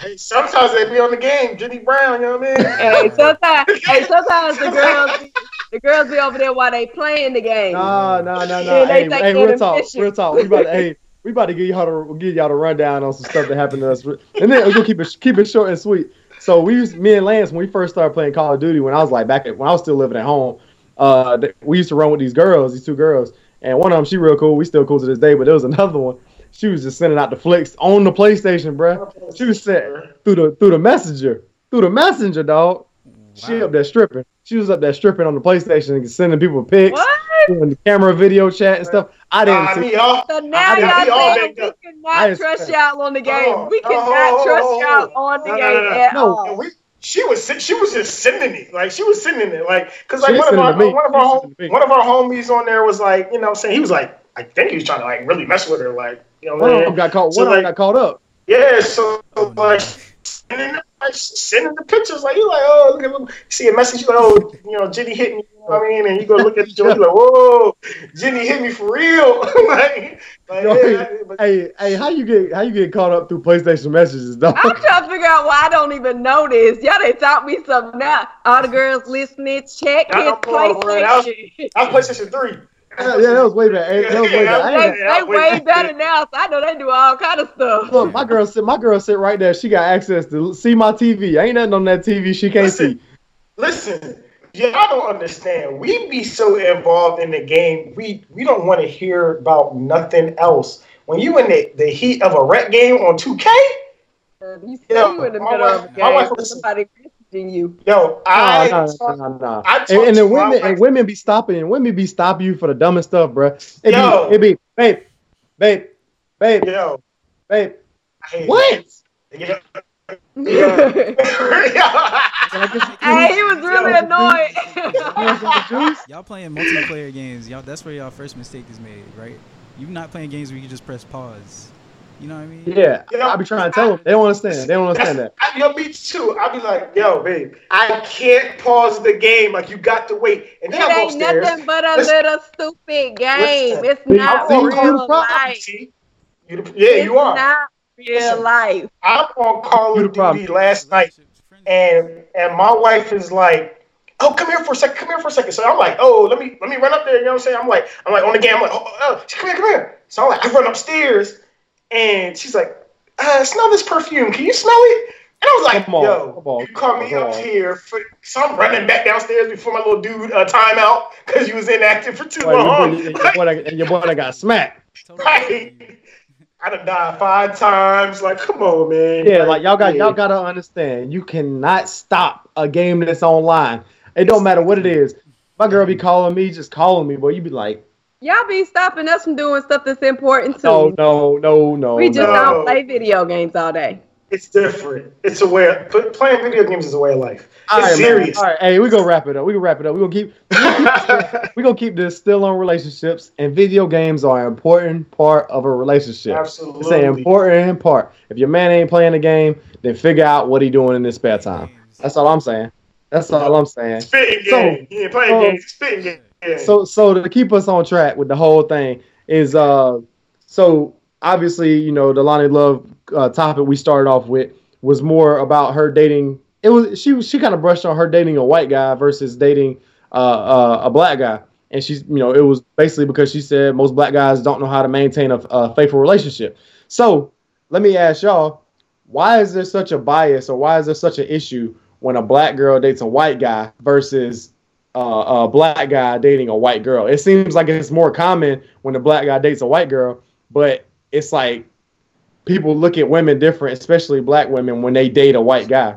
Hey, sometimes they be on the game. Jenny Brown, you know what I mean? hey, sometimes hey, sometimes the girls be, the girls be over there while they playing the game. No, no, no, no. Yeah, they Hey, think hey, they're real talk, fishing. real talk. We about to, hey, we about to give y'all the give y'all the rundown on some stuff that happened to us, and then we're gonna keep it keep it short and sweet. So we used me and Lance when we first started playing Call of Duty when I was like back at, when I was still living at home. Uh, we used to run with these girls, these two girls, and one of them she real cool. We still cool to this day, but there was another one. She was just sending out the flicks on the PlayStation, bruh. She was sent through the through the messenger, through the messenger, dog. She up there stripping. She was up there stripping on the PlayStation and sending people pics, What? doing the camera video chat and stuff. I didn't Nah, I see. y'all. So I now didn't- y'all we all saying we. I cannot trust y'all on the game. Hold We on, hold cannot on, trust y'all on. on the No, no, game no, no. at No. all. And we, she was sen- she was just sending it like she was sending it like because like one of our sending it to me. one of our was hom- sending it to me. one of our homies on there was like you know what I'm saying he was like I think he was trying to like really mess with her like you know what One I'm of them got caught. So, One of them like- got caught up. yeah so like sending, the- like sending the pictures like you like oh look at them see a message you like oh you know Jenny hit me you know what I mean and you go look at the joke you like whoa Jenny hit me for real like, like Yo, yeah, but- Hey, hey, how you get how you get caught up through PlayStation messages, though? I'm trying to figure out why I don't even know this. Y'all they taught me something now. All the girls listening, check I his don't know, bro. That PlayStation. I was PlayStation three yeah, yeah, that was way better. That was way back. I They, they way better now, so I know they do all kind of stuff. Look, my girl sit. My girl sit right there. She got access to see my TV. Ain't nothing on that TV she can't Listen. see. Listen, y'all don't understand. We be so involved in the game, we we don't want to hear about nothing else. When you in the, the heat of a rec game on 2K, Uh, You see Yeah, you in the my middle wife- of a my wife game, was- somebody messaging you. yo, I no, no, talk- no, no, no. I And, talk and to then women and women be stopping. And women be stopping you for the dumbest stuff, bruh. It Yo. be, it be, babe, babe, babe, yo, babe. What? it. hey, Yeah. Can I get some he was really annoyed. You want some juice? Y'all playing multiplayer games. Y'all that's where y'all first mistake is made, right? You're not playing games where you can just press pause. You know what I mean? Yeah, Yo, I be trying to tell them. They don't understand. They don't understand that. I, yo, me too. I'll be like, yo, babe, I can't pause the game. Like, you got to wait. And then It I go ain't upstairs. nothing but a Listen. little stupid game. Listen. It's not I'm you the real problem. life. See? You the- yeah, it's you are. not real Listen. life. I'm on Call You the of. Duty last night. And and my wife is like, "Oh, come here for a second. Come here for a second. So I'm like, "Oh, let me let me run up there." You know what I'm saying? I'm like, I'm like on the game. I'm like, "Oh, oh, oh come here, come here." So I'm like, I run upstairs, and she's like, uh, "Smell this perfume. Can you smell it?" And I was like, Come on, "Yo, come on, you caught me up on. here." For, so I'm running back downstairs before my little dude uh, timeout because you was inactive for too Like, long. boy, your, boy, that- your boy got smacked. Right. I done died five times. Like, come on, man. Yeah, like y'all got yeah. y'all gotta understand. You cannot stop a game that's online. It don't matter what it is. My girl be calling me, just calling me, but you be like, Y'all be stopping us from doing stuff that's important too. no, no, no, no. we just no. No. don't play video games all day. It's different. It's a way. Of, playing video games is a way of life. All It's right, man. serious. All right, hey, we gonna wrap it up. We gonna wrap it up. We gonna keep we gonna keep this still on relationships, and video games are an important part of a relationship. Absolutely. It's an Absolutely. important part. If your man ain't playing the game, then figure out what he doing in his spare time. That's all I'm saying. That's all I'm saying. Spitting So- game. he ain't playing so- games. Spitting game. So so to keep us on track with the whole thing is uh so obviously you know the Loni Love uh, topic we started off with was more about her dating. It was she she kind of brushed on her dating a white guy versus dating uh, uh, a black guy, and she's you know it was basically because she said most black guys don't know how to maintain a, a faithful relationship. So let me ask y'all, why is there such a bias or why is there such an issue when a black girl dates a white guy versus uh, a black guy dating a white girl. It seems like it's more common when a black guy dates a white girl, but it's like people look at women different, especially black women, when they date a white guy.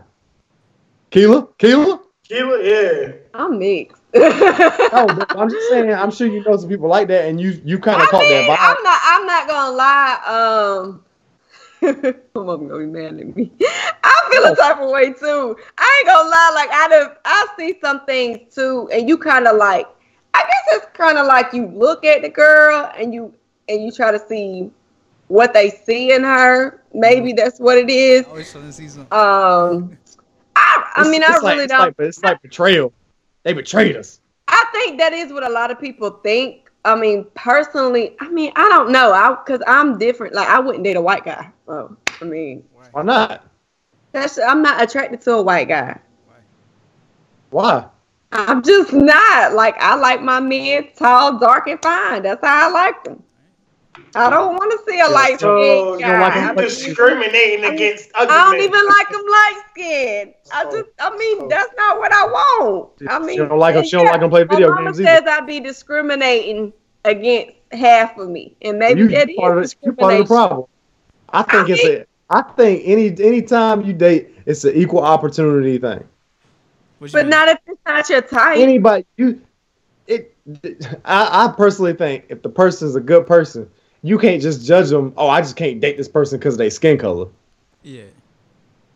Keela, Keela. Keela, yeah. I'm mixed. No, I'm just saying. I'm sure you know some people like that, and you you kind of caught mean, that vibe. I'm not. I'm not gonna lie. Um, my mom gonna be mad at me. I feel a type of way too. I ain't gonna lie. Like I do, I see some things too, and you kind of like. I guess it's kind of like you look at the girl and you and you try to see what they see in her. Maybe that's what it is. Always trying to see. Um, I, I mean, I it's like- really it's don't. Like, it's like betrayal. They betrayed us. I think that is what a lot of people think. I mean, personally, I mean, I don't know. I because I'm different. Like, I wouldn't date a white guy. So, I mean, Why not? That's I'm not attracted to a white guy. Why? I'm just not. Like, I like my men tall, dark, and fine. That's how I like them. I don't want to see a light So skinned guy. like him? discriminating against ugly I don't men. even like them light skinned. I just, I mean, that's not what I want. I mean, she don't like them. She don't yeah, like them play my video mama games either. says I'd be discriminating against half of me, and maybe you that is part of the, you part of the problem. I think I it's a. I think any anytime you date, it's an equal opportunity thing. But mean? not if it's not your type. Anybody, you, it. I, I personally think if the person's a good person, you can't just judge them. Oh, I just can't date this person because of their skin color. Yeah.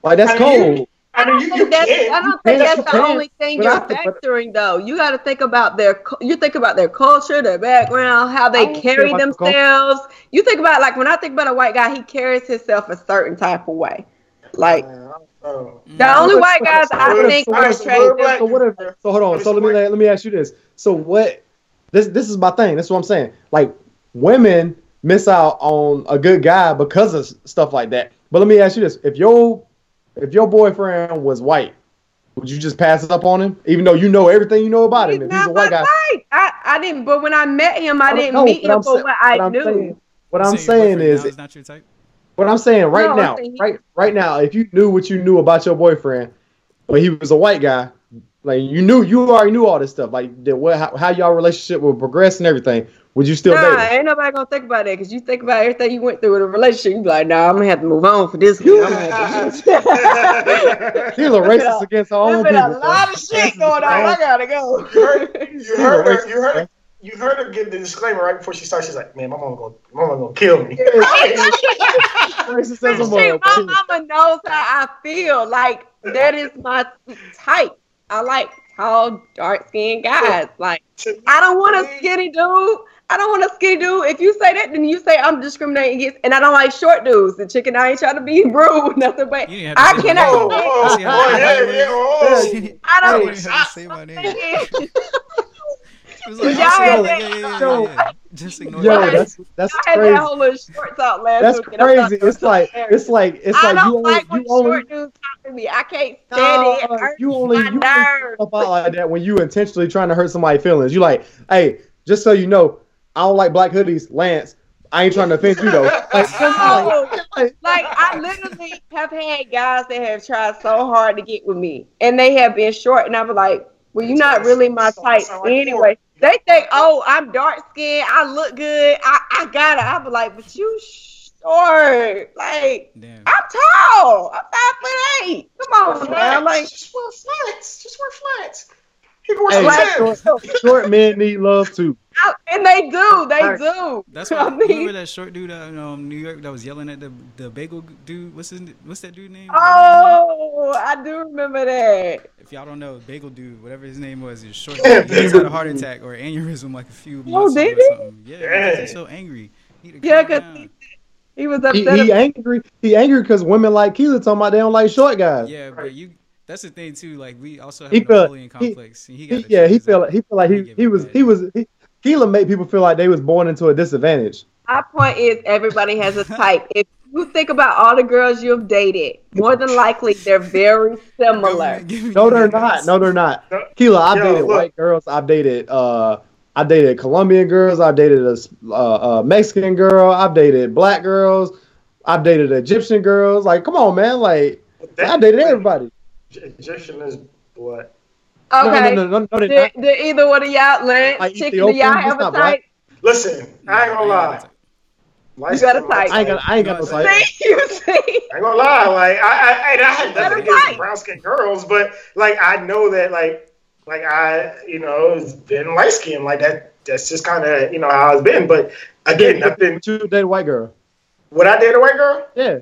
Like that's I mean, cold. I mean, you, think you that's, can. I don't think can, that's the can, only thing you're I think- but- factoring, though. You got to think about their, you think about their culture, their background, how they carry about the themselves. You think about like when I think about a white guy, he carries himself a certain type of way. Like Oh. the only white guys so I think so are what if- attractive. So what if? So hold on. So let me let me ask you this. So what? This this is my thing. This is what I'm saying. Like women miss out on a good guy because of stuff like that. But let me ask you this: if your if your boyfriend was white, would you just pass up on him, even though you know everything you know about He's him? If he's not a my white guy, type. I, I didn't, but when I met him, I I didn't know, meet him I'm for sa- what I but I'm knew. saying- what You I'm saying saying is, now is not your type. what I'm saying right No, now, saying right right now, if you knew what you knew about your boyfriend, but he was a white guy, like you knew you already knew all this stuff, like the, what how, how y'all relationship would progress and everything. Would you still Nah, date? him? ain't nobody gonna think about that because you think about everything you went through in a relationship. You be like, nah, I'm gonna have to move on for this one. I'm gonna have He's a racist against our There's own been people. a lot of shit going on. I gotta go. You heard, you heard her. You heard her. You heard her give the disclaimer right before she starts. She's like, "Man, my mama gonna, my mama gonna kill me." Racist as a Shit, my mama knows how I feel. Like that is my type. I like tall, dark skinned guys. Like I don't want a skinny dude. I don't want a skinny dude. If you say that, then you say I'm discriminating against, and I don't like short dudes. The chicken, I ain't trying to be rude, nothing, but You didn't have to I cannot. Oh, oh, oh, I- yeah, yeah, oh. I don't. didn't say my name. Like, Y'all had that- yeah, yeah, yeah, yeah. Just ignore Yo, it. that's that's I had crazy. that whole little shorts out last That's week. and I thought crazy. that It's like it's like it's I like don't you only like when you only short dudes talk to me. I can't stand No, it. It uh, hurts you only my you only nerves. stuff out like that when you intentionally trying to hurt somebody's feelings. You like, hey, just so you know, I don't like black hoodies, Lance. I ain't trying to offend you though. Like, No. like, Like I literally have had guys that have tried so hard to get with me, and they have been short, and I'm like, "Well, you're not really my type anyway." They think, "Oh, I'm dark skinned. I look good. I, I got it." I'm like, "But you short. Like Damn. I'm tall. I'm five foot eight. Come on, man. I'm like just wear flats. Just wear flats. He wear hey, some Like- Timbs. short, short men need love too. I- and they do. They do. That's I why. mean- remember that short dude out in um, New York that was yelling at the the bagel dude? What's his? What's that dude name? Oh, I do remember that. If y'all don't know, bagel dude, whatever his name was, is short. Yeah, Dude. He had a heart attack or aneurysm like a few Oh, months ago did or he? something. Yeah, because he's so angry. He need to Yeah, calm 'cause down. He was upset. he angry. He angry because women like Keela talking about they don't like short guys. Yeah, but you. That's the thing too. Like we also have He a feel- Napoleon he- complex. and he He- yeah, he felt like he feel like he, he was he was he, Keela made people feel like they was born into a disadvantage. My point is, everybody has a type. If you think about all the girls you've dated, more than likely they're very similar. No, they're not. No, they're not. No. Keela, I've Yo, dated look. white girls. I've dated uh, I dated Colombian girls. I've dated a, uh, uh, Mexican girl. I've dated black girls. I've dated Egyptian girls. Like, come on, man. Like, I dated everybody. Egyptian is what? Okay. No, no, no, no, no, they're Did, not. did either one of y'all, Lance, Like Chicken, do y'all that's have a type? Listen, I ain't gonna lie. You got a type. I ain't got. I ain't got no Like, type. See, you see? I ain't gonna lie, like I, I, I, I had Let nothing against brown skinned girls, but like I know that, like, like I, you know, been light skinned, like that. That's just kind of, you know, how it's been. But again, nothing. But you dated white girl. Would I date a white girl? Yeah.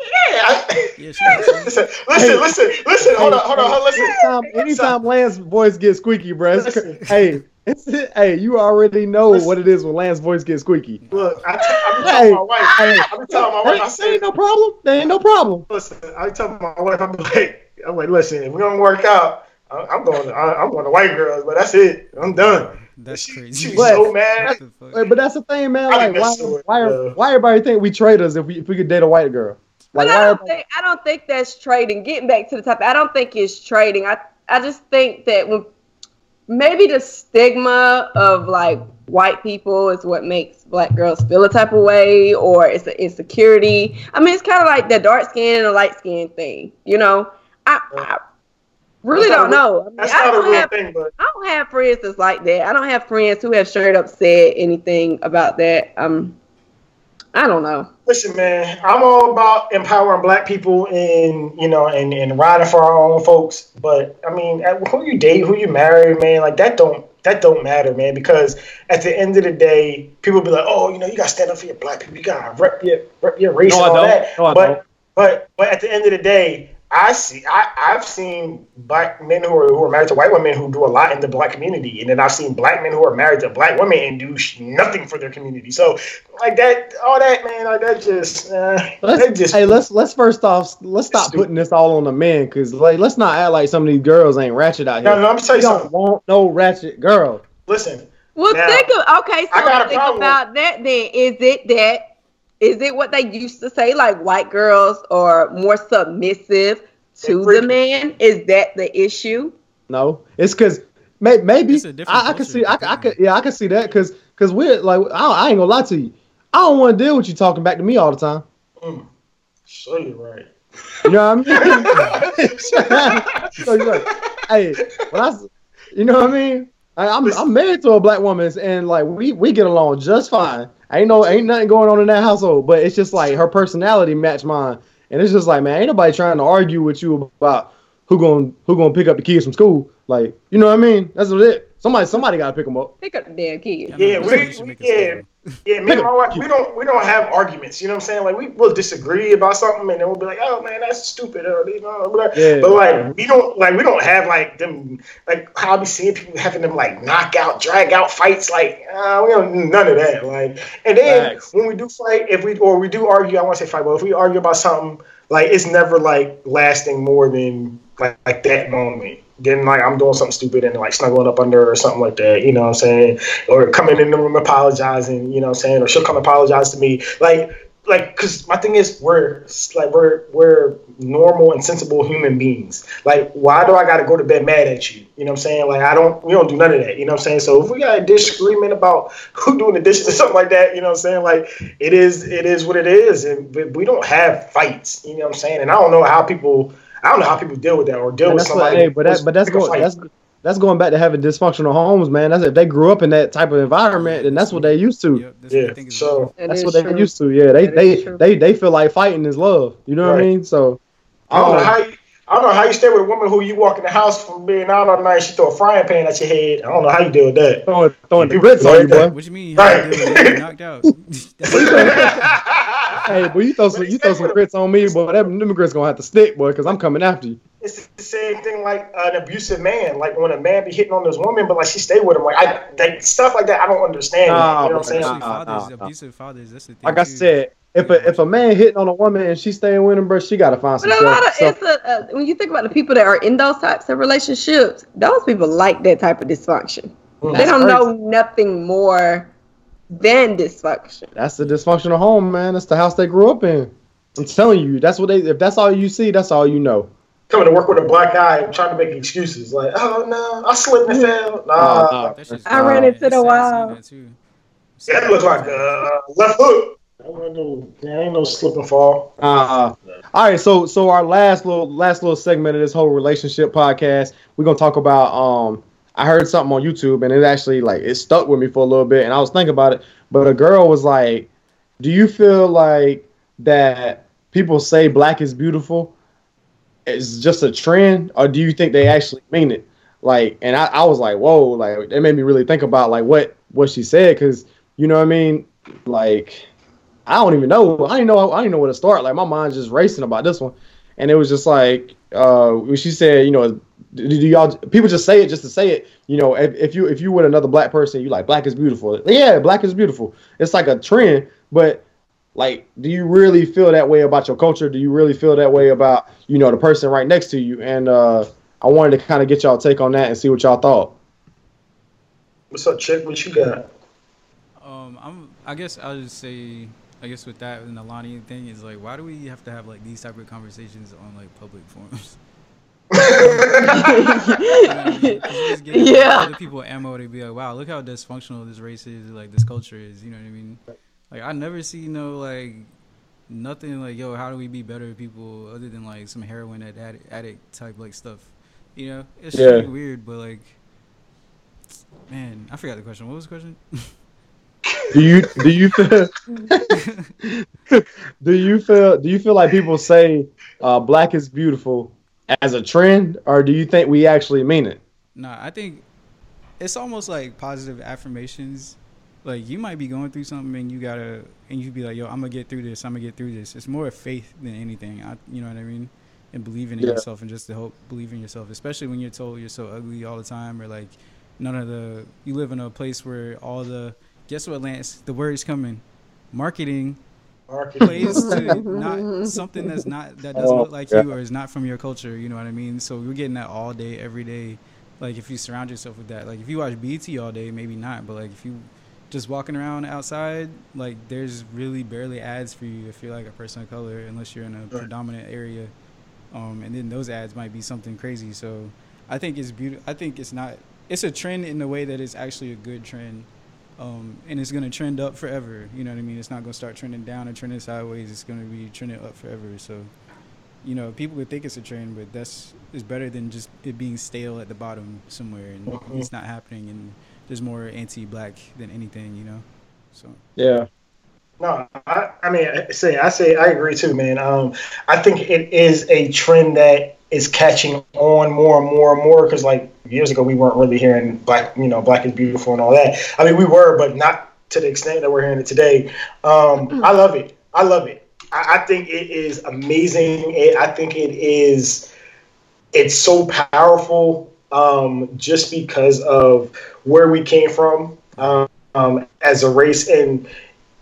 Yeah. I, Yeah, she- listen, listen, listen, listen. Hold on, hold on, hold on. Listen. Anytime, anytime Lance's voice gets squeaky, bro. It's cr- hey, it's, hey, you already know Listen. what it is when Lance's voice gets squeaky. Look, I, I be Hey, telling my wife. hey, I be telling my wife. I That said, ain't no problem. There ain't no problem. listen, I tell my wife, I'm like, I'm like, listen, if we don't work out, I- I'm going, to, I- I'm going to white girls, but that's it. I'm done. That's She- crazy. She's But- so mad. What the fuck? Wait, but that's the thing, man. Like, think why, why, uh, why everybody think we traitors if we if we could date a white girl? But Like, I don't think I don't think that's trading. Getting back to the topic, I don't think it's trading. I I just think that when maybe the stigma of like white people is what makes black girls feel a type of way, or it's an insecurity. I mean, it's kind of like the dark skin and the light skin thing. You know, I, I really That's don't a know. I, mean, That's I not a don't real have thing, but I don't have friends that's like that. I don't have friends who have straight up said anything about that. Um, I don't know. listen, man, I'm all about empowering black people and you know and, and riding for our own folks. But I mean, who you date, who you marry, man, like that don't that don't matter, man. Because at the end of the day, people be like, oh, you know, you got to stand up for your black people. You got to rep your rep your race No, and I all don't. that. No, I but don't. but but at the end of the day. I see. I, I've seen black men who are who are married to white women who do a lot in the black community, and then I've seen black men who are married to black women and do sh- nothing for their community. So, like that, all that, man, like that just, uh, Let's, just hey, let's let's first off let's stop Stupid. putting this all on the men because like let's not act like some of these girls ain't ratchet out here. no, I'm gonna tell We you don't want no ratchet girl. Listen, Well, Now, think of okay. I got So a think problem. about that. Then is it that is it what they used to say, like white girls are more submissive to the man? Is that the issue? No, it's because may, maybe It's a different I, I can see I, I could yeah I can see that because because we're like I, I ain't gonna lie to you. I don't want to deal with you talking back to me all the time. mm, so you're right. You know what I mean? so you're like, hey, when I, s- you know what I mean? I, I'm I'm married to a black woman, and like we we get along just fine. Ain't no ain't nothing going on in that household, but it's just like her personality match mine, and it's just like man, ain't nobody trying to argue with you about who going who gonna pick up the kids from school. Like you know what I mean? That's what it. Somebody somebody got to pick them up. Pick up the damn kid. I Yeah, that's we- why you should make a yeah. schedule. Yeah, me and my wife, we don't we don't have arguments. You know what I'm saying? Like we will disagree about something, and then we'll be like, "Oh man, that's stupid," or you know, blah. Yeah. but like we don't like we don't have like them like how I be seeing people having them like knockout, drag out fights. Like uh, we don't none of that. Like, and then Facts. when we do fight, if we or we do argue, I want to say fight, but if we argue about something, like it's never like lasting more than like, like that moment. Then like I'm doing something stupid and like snuggling up under or something like that, you know what I'm saying? Or coming in the room apologizing, you know what I'm saying? Or she'll come apologize to me. Like like because my thing is we're like we're we're normal and sensible human beings. Like why do i gotta go to bed mad at you? You know what i'm saying? Like i don't we don't do none of that you know what i'm saying? So if we got a disagreement about who doing the dishes or something like that you know what i'm saying? Like it is it is what it is. And we don't have fights you know what i'm saying? And i don't know how people i don't know how people deal with that or deal And with that's what, hey, but that, but that's going that's that's going back to having dysfunctional homes, man. That's if they grew up in that type of environment, then that's what they used to. Yep, that's yeah I think is so That That's what they true. used to. Yeah, they That they, they they feel like fighting is love. You know what I mean? So I don't know how you, I don't know how you stay with a woman who you walk in the house from being out all night. She throw a frying pan at your head. I don't know how you deal with that. throwing throwing the You- grits on you, boy. What you mean? How Right. you deal with it? knocked out. That's- Hey, boy, you throw some you throw some grits on me, boy. That them grits gonna have to stick, boy, because I'm coming after you. it's the same thing like an abusive man. Like when a man be hitting on this woman, but like she stay with him. Like I like stuff like that. I don't understand. Nah, you know what I'm saying? nah, fathers, nah, nah. abusive fathers. That's the thing. Like I said, if a if a man hitting on a woman and she staying with him, bro, she gotta find some But a lot of self. it's a, uh, when you think about the people that are in those types of relationships, those people like that type of dysfunction. Mm. they don't crazy. know nothing more than dysfunction. That's the dysfunctional home, man. That's the house they grew up in. I'm telling you, that's what they. If that's all you see, that's all you know. Coming to work with a black guy and trying to make excuses. Like, oh no, I slipped and fell. Nah, Nah, nah. Just- I ran Uh, into the sad wild. that, too. that looked like a left hook. I don't know. There ain't no slip and fall. Uh, all right, so so our last little last little segment of this whole relationship podcast, we're gonna talk about. Um, I heard something on YouTube, and it actually like it stuck with me for a little bit, and I was thinking about it. But a girl was like, "Do you feel like that people say black is beautiful is just a trend, or do you think they actually mean it?" Like, and I, I was like, "Whoa!" Like, it made me really think about like what what she said, because you know what I mean, like. I don't even know. I didn't know. I didn't know where to start. Like my mind's just racing about this one, and it was just like uh, she said, you know, do, do y'all people just say it just to say it? You know, if, if you if you with another black person, you like black is beautiful. Yeah, black is beautiful. It's like a trend, but like, do you really feel that way about your culture? Do you really feel that way about you know the person right next to you? And uh, I wanted to kind of get y'all take on that and see what y'all thought. What's up, chick? What you got? Um, I'm. I guess I'll just say. I guess with that and the Loni thing is like, why do we have to have like these type of conversations on like public forums? You know what I mean? 'Cause you just Yeah. Other people ammo to be like, wow, look how dysfunctional this race is, like this culture is. You know what I mean? Like I never see no like nothing like yo, how do we be better people other than like some heroin addict, addict type like stuff. You know, it's Yeah. really weird, but like, man, I forgot the question. What was the question? Do you do you feel do you feel do you feel like people say uh, black is beautiful as a trend, or do you think we actually mean it? Nah, I think it's almost like positive affirmations. Like you might be going through something and you gotta and you be like, yo, I'm gonna get through this. I'm gonna get through this. It's more faith than anything. I, you know what I mean? And believing in Yeah. yourself and just the hope, believe in yourself, especially when you're told you're so ugly all the time or like none of the you live in a place where all the guess what, Lance? The word's coming. Marketing plays to not something that's not that doesn't Oh, look like yeah. you or is not from your culture. You know what I mean? So you're getting that all day, every day. Like if you surround yourself with that, like if you watch BT all day, maybe not, but like if you just walking around outside, like there's really barely ads for you if you're like a person of color, unless you're in a predominant area. Um, and then those ads might be something crazy. So I think it's beautiful. I think it's not. It's a trend in the way that it's actually a good trend um, and it's gonna trend up forever. You know what I mean? It's not gonna start trending down or trending sideways. It's gonna be trending up forever. So, you know, people would think it's a trend, but that's is better than just it being stale at the bottom somewhere and Mhm. it's not happening. And there's more anti-black than anything, you know. So Yeah, No, I, I mean, I say I say I agree too, man. Um, I think it is a trend that is catching on more and more and more because, like years ago, we weren't really hearing black, you know, black is beautiful and all that. I mean, we were, but not to the extent that we're hearing it today. Um, I love it. I love it. I, I think it is amazing. It, I think it is. It's so powerful, um, just because of where we came from um, um, as a race and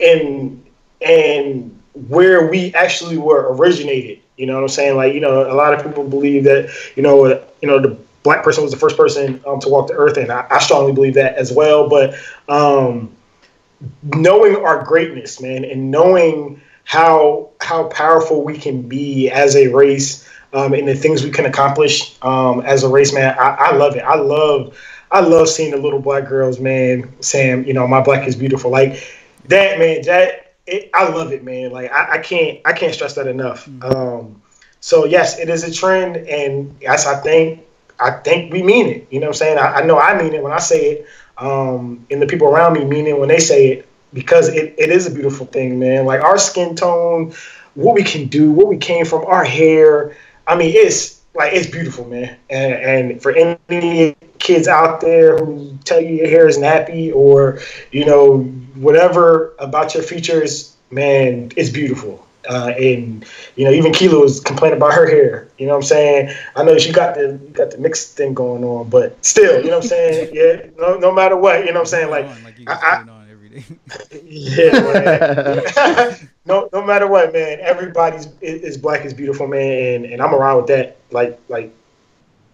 and and where we actually were originated. You know what I'm saying? Like, you know, a lot of people believe that, you know, you know, the black person was the first person um, to walk the earth, and I, I, strongly believe that as well. But um, knowing our greatness, man, and knowing how how powerful we can be as a race um, and the things we can accomplish um, as a race, man, I, I love it. I love I love seeing the little black girls, man, saying, you know, my black is beautiful. Like that, man, that it, I love it, man. Like I, I, can't I can't stress that enough. Mm-hmm. Um, so yes, it is a trend, and yes, I think I think we mean it. You know what I'm saying? I, I know I mean it when I say it, um, and the people around me mean it when they say it because it, it is a beautiful thing, man. Like our skin tone, what we can do, what we came from, our hair. I mean, it's like it's beautiful, man. And, and for any kids out there who tell you your hair is nappy or you know whatever about your features, man, it's beautiful. Uh, and you know, even Keela was complaining about her hair. You know what I'm saying? I know she got the got the mixed thing going on, but still, you know what I'm saying? Yeah, no, no matter what, you know what I'm saying? Like, I, yeah, no, no matter what, man. Everybody's is black is beautiful, man, and, and I'm around with that. Like, like,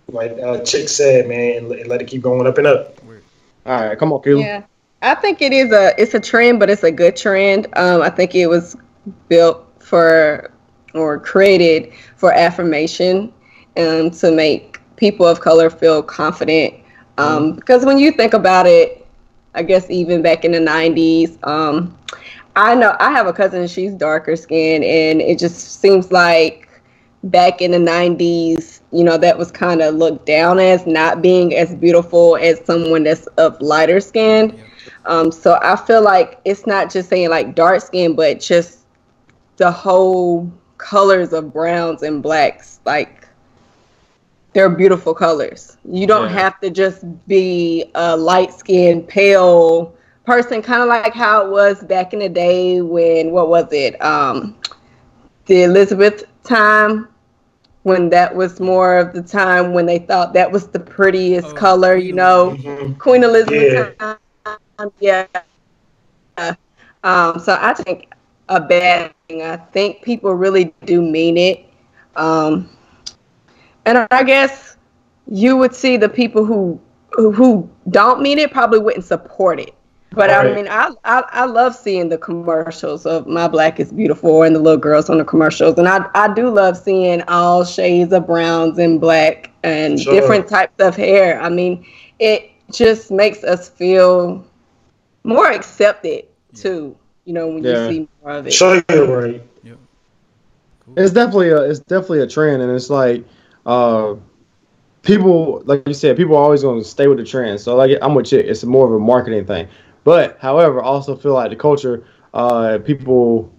like uh, Chick said, man, and let it keep going up and up. All right, come on, Keela. Yeah. I think it is a it's a trend, but it's a good trend. Um, I think it was built for or created for affirmation and um, to make people of color feel confident. Um, mm-hmm. Because when you think about it, I guess even back in the '90s, um, I know I have a cousin. She's darker skinned and it just seems like back in the '90s, you know, that was kind of looked down as not being as beautiful as someone that's of lighter skin. Yeah um, so I feel like it's not just saying like dark skin, but just the whole colors of browns and blacks. Like they're beautiful colors. You don't yeah. have to just be a light skinned, pale person, kind of like how it was back in the day when what was it? Um, the Elizabeth time when that was more of the time when they thought that was the prettiest oh, color, you know, mm-hmm. Queen Elizabeth yeah. Um, yeah. Um, so I think a bad thing. I think people really do mean it. Um, and I guess you would see the people who who don't mean it probably wouldn't support it. But right. I mean, I, I I love seeing the commercials of My Black is Beautiful and the little girls on the commercials, and I I do love seeing all shades of browns and black and sure. different types of hair. I mean, it just makes us feel more accepted too. You know, when yeah. you see more of it. Sure, right. Yep. Cool. It's definitely a it's definitely a trend, and it's like uh, people like you said, people are always going to stay with the trend. So like I'm with you, it's more of a marketing thing. But however, I also feel like the culture, uh, people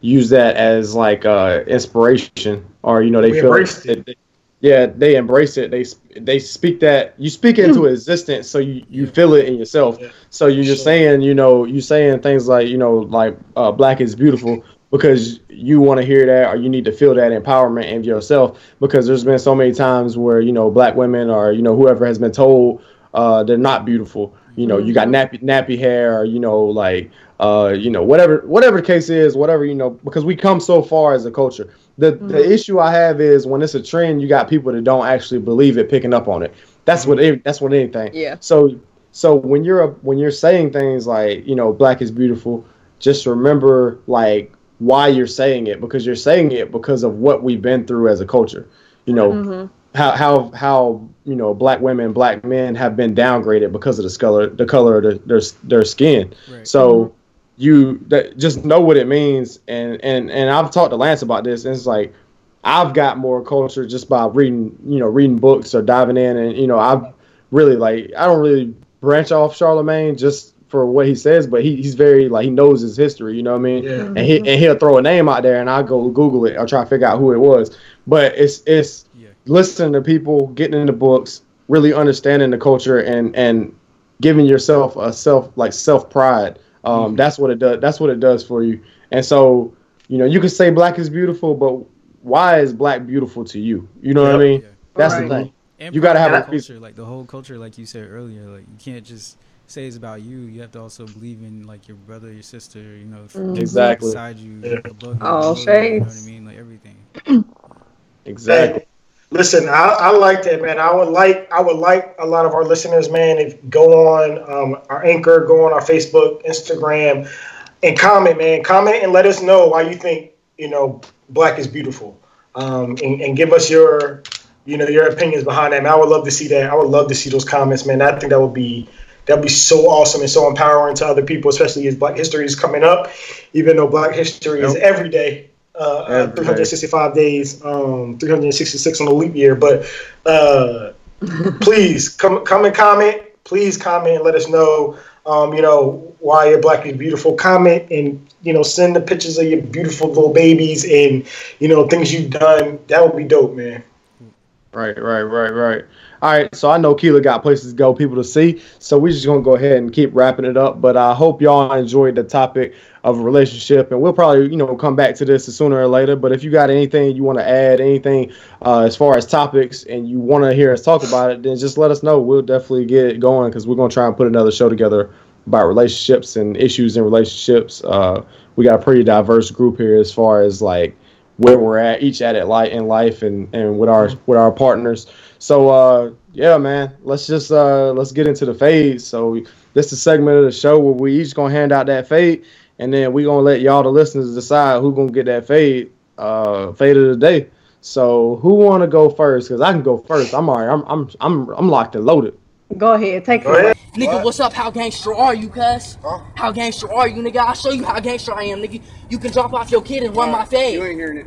use that as like uh, inspiration, or you know they we feel like they, yeah, they embrace it. They they speak that you speak into mm. existence, so you, you feel it in yourself. Yeah. So you're just sure. saying, you know, you saying things like, you know, like uh, black is beautiful because you want to hear that or you need to feel that empowerment in yourself. Because there's been so many times where you know black women or you know whoever has been told uh, they're not beautiful. You know, you got mm-hmm. nappy nappy hair, or you know, like uh, you know, whatever whatever the case is, whatever you know, because we come so far as a culture. The mm-hmm. the issue I have is when it's a trend, you got people that don't actually believe it, picking up on it. That's what it, that's what anything. Yeah. So so when you're a, when you're saying things like you know black is beautiful, just remember like why you're saying it because you're saying it because of what we've been through as a culture. You know mm-hmm. how how how you know black women, black men have been downgraded because of the color the color of the, their their skin. Right. So. Mm-hmm you that just know what it means and and and I've talked to Lance about this and it's like I've got more culture just by reading you know reading books or diving in and you know I've really like I don't really branch off Charlamagne just for what he says but he, he's very like he knows his history you know what I mean yeah. and he and he'll throw a name out there and I'll go Google it or try to figure out who it was but it's it's yeah. listening to people getting into books really understanding the culture and and giving yourself a self like self pride um, mm-hmm. That's what it does. That's what it does for you. And so, you know, you can say black is beautiful, but why is black beautiful to you? You know yep. what I mean? Yeah. That's right. the thing. And you got to have a culture, like the whole culture, like you said earlier. Like you can't just say it's about you, you have to also believe in like your brother, your sister, you know, f- Mhm. Exactly. beside you, Yeah. above you, All below you, you know what I shades. mean, like everything. Exactly. Hey, listen, I, I like that, man. I would like I would like a lot of our listeners, man, if go on um, our anchor, go on our Facebook, Instagram, and comment, man. Comment and let us know why you think you know black is beautiful, um, and, and give us your you know your opinions behind that. Man, I would love to see that. I would love to see those comments, man. I think that would be that would be so awesome and so empowering to other people, especially as Black History is coming up. Even though Black History is every day, uh, Every uh, day. 365 days, um, 366 on the leap year. But uh, please come come and comment. Please comment and let us know. Um, you know why your black is beautiful. Comment and you know send the pictures of your beautiful little babies and you know things you've done. That would be dope, man. Right, right, right, right. All right, so I know Keela got places to go, people to see. So we're just gonna go ahead and keep wrapping it up. But I hope y'all enjoyed the topic of a relationship, and we'll probably you know come back to this sooner or later. But if you got anything you want to add, anything uh, as far as topics, and you want to hear us talk about it, then just let us know. We'll definitely get it going because we're gonna try and put another show together about relationships and issues in relationships. Uh, we got a pretty diverse group here as far as like where we're at, each at it light in life, and and with our with our partners. So uh, yeah, man, let's just uh, let's get into the fade. So this is a segment of the show where we each gonna hand out that fade, and then we gonna let y'all the listeners decide who gonna get that fade uh, fade of the day. So who want to go first? Cause I can go first. I'm alright. I'm I'm I'm I'm locked and loaded. Go ahead, take Go it. ahead. Nigga, what's up? How gangster are you, cuz? How gangster are you, nigga? I'll show you how gangster I am, nigga. You can drop off your kid and run my fade. You ain't hearing it.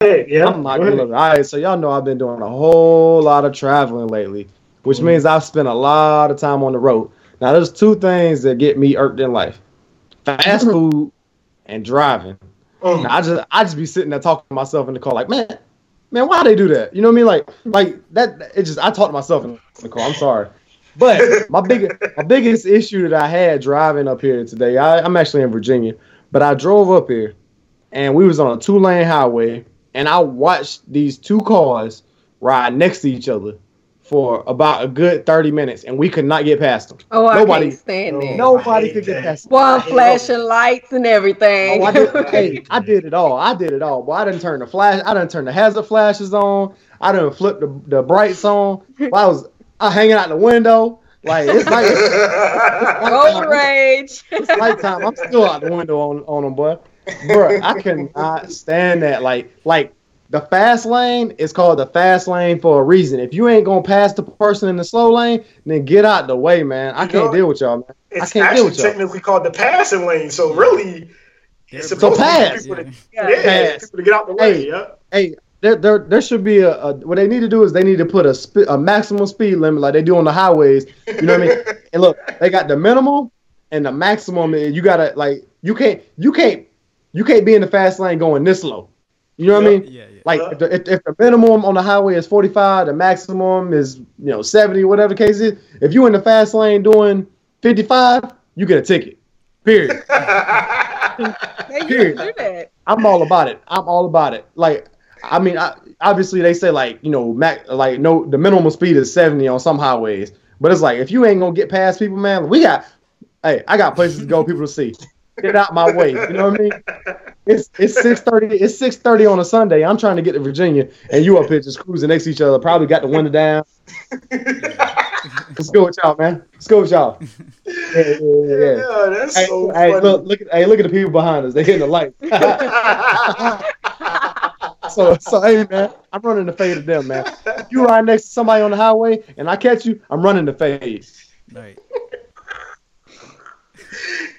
Hey, yeah, I'm locked go and ahead. loaded. All right. So y'all know I've been doing a whole lot of traveling lately, which means I've spent a lot of time on the road. Now there's two things that get me irked in life: fast food and driving. Mm. Now, I just I just be sitting there talking to myself in the car, like, man, man, why they do that? You know what I mean? Like, like that. It just I talk to myself in the car. I'm sorry, but my big my biggest issue that I had driving up here today. I, I'm actually in Virginia, but I drove up here, and we was on a two lane highway, and I watched these two cars ride next to each other for about a good 30 minutes, and we could not get past them. Oh, I Nobody- can't stand that. Nobody hate could get past them. One flashing lights and everything. Oh, I did, hey, I did it all. I did it all. But I didn't turn the flash. I didn't turn the hazard flashes on. I didn't flip the, the brights on. Boy, I was I hanging out the window. Like it's night. Road rage. It's nighttime. I'm still out the window on on them, boy. Bro, I cannot stand that. Like like the fast lane is called the fast lane for a reason. If you ain't gonna pass the person in the slow lane, then get out the way, man. I You can't know, deal with y'all, man. I It's can't deal actually with y'all. technically called the passing lane. So really, it's So supposed pass. to be people to, Yeah. yeah, Pass. people to get out the way. Hey. Yeah. hey, there, there, there should be a, a what they need to do is they need to put a sp- a maximum speed limit like they do on the highways. You know what I mean? And look, they got the minimum and the maximum. And you gotta like you can't you can't you can't be in the fast lane going this slow. You know what I mean? Yeah, yeah. Like Yeah. if, the, if, if the minimum on the highway is 45, the maximum is you know 70, whatever the case is. If you in the fast lane doing 55, you get a ticket. Period. Period. do that. I'm all about it. I'm all about it. Like, I mean, I, obviously they say like you know, mac, like no, the minimum speed is 70 on some highways, but it's like if you ain't gonna get past people, man, we got, hey, I got places to go, people to see. Get out my way. You know what I mean? It's it's 6:30. It's 6:30 on a Sunday. I'm trying to get to Virginia, and you up here just cruising next to each other. Probably got the window down. Let's go with y'all, man. Let's go with y'all. Yeah, yeah, yeah. yeah. Yeah, that's Hey, so hey, funny. look, look at, hey, look at the people behind us. They're hitting the light. so, so, hey, man, I'm running the fade of them, man. If you ride next to somebody on the highway and I catch you, I'm running the fade. Right.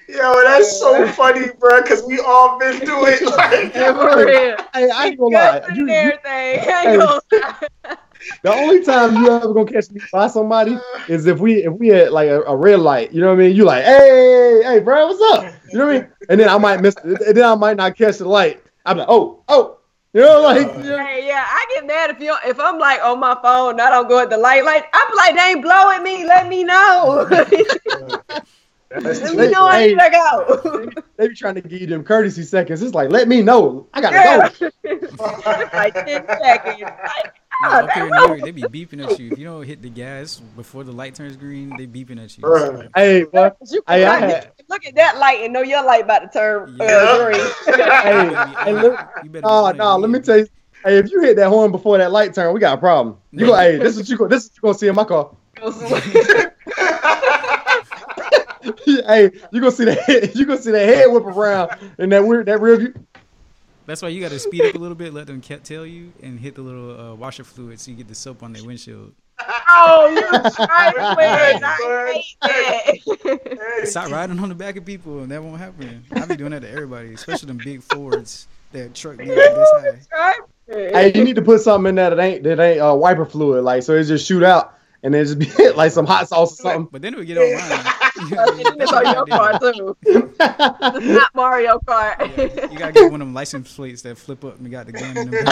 Yo, that's so funny, bro. Because we all been through it. Like, Yeah, for real. Hey, I ain't gonna lie. You, you, everything. I gonna lie. the only time you ever gonna catch me by somebody uh. is if we if we had like a, a red light. You know what I mean? You like, hey, hey, bro, what's up? You know what I mean? And then I might miss, and then I might not catch the light. I'm like, oh, oh, you know, like, uh. you know, Hey, yeah, I get mad if you if I'm like on my phone and I don't go at the light. Like I'm like, they ain't blowing me. Let me know. that's Let me know I Hey. need to go. they be trying to give you them courtesy seconds. It's like, let me know. I gotta go. Yeah. like 10 seconds. Like, No, up here in New York, they be beeping at you. If you don't hit the gas before the light turns green, they beeping at you. Bruh. Hey, boy. You Hey, I had- look at that light and know your light about to turn uh, green. Hey, hey, look. You better Oh like no, let me me. tell you. Hey, if you hit that horn before that light turn, we got a problem. You go, hey, this is what you go. This is what you gonna see in my car. Hey, you gonna see that? You gonna see that head whip around in that weird that rear view. That's why you got to speed up a little bit, let them ca- tell you, and hit the little uh, washer fluid so you get the soap on their windshield. oh, you trifling. I hate that. Stop riding on the back of people, and that won't happen. I be doing that to everybody, especially them big Fords that truck be this high. Hey, you need to put something in there that ain't that ain't uh, wiper fluid, like so it just shoot out and then just be like some hot sauce or something. But then it would get online. It's on your car too. It's not Mario Kart. Yeah, you gotta get one of them license plates that flip up and got the gun in them.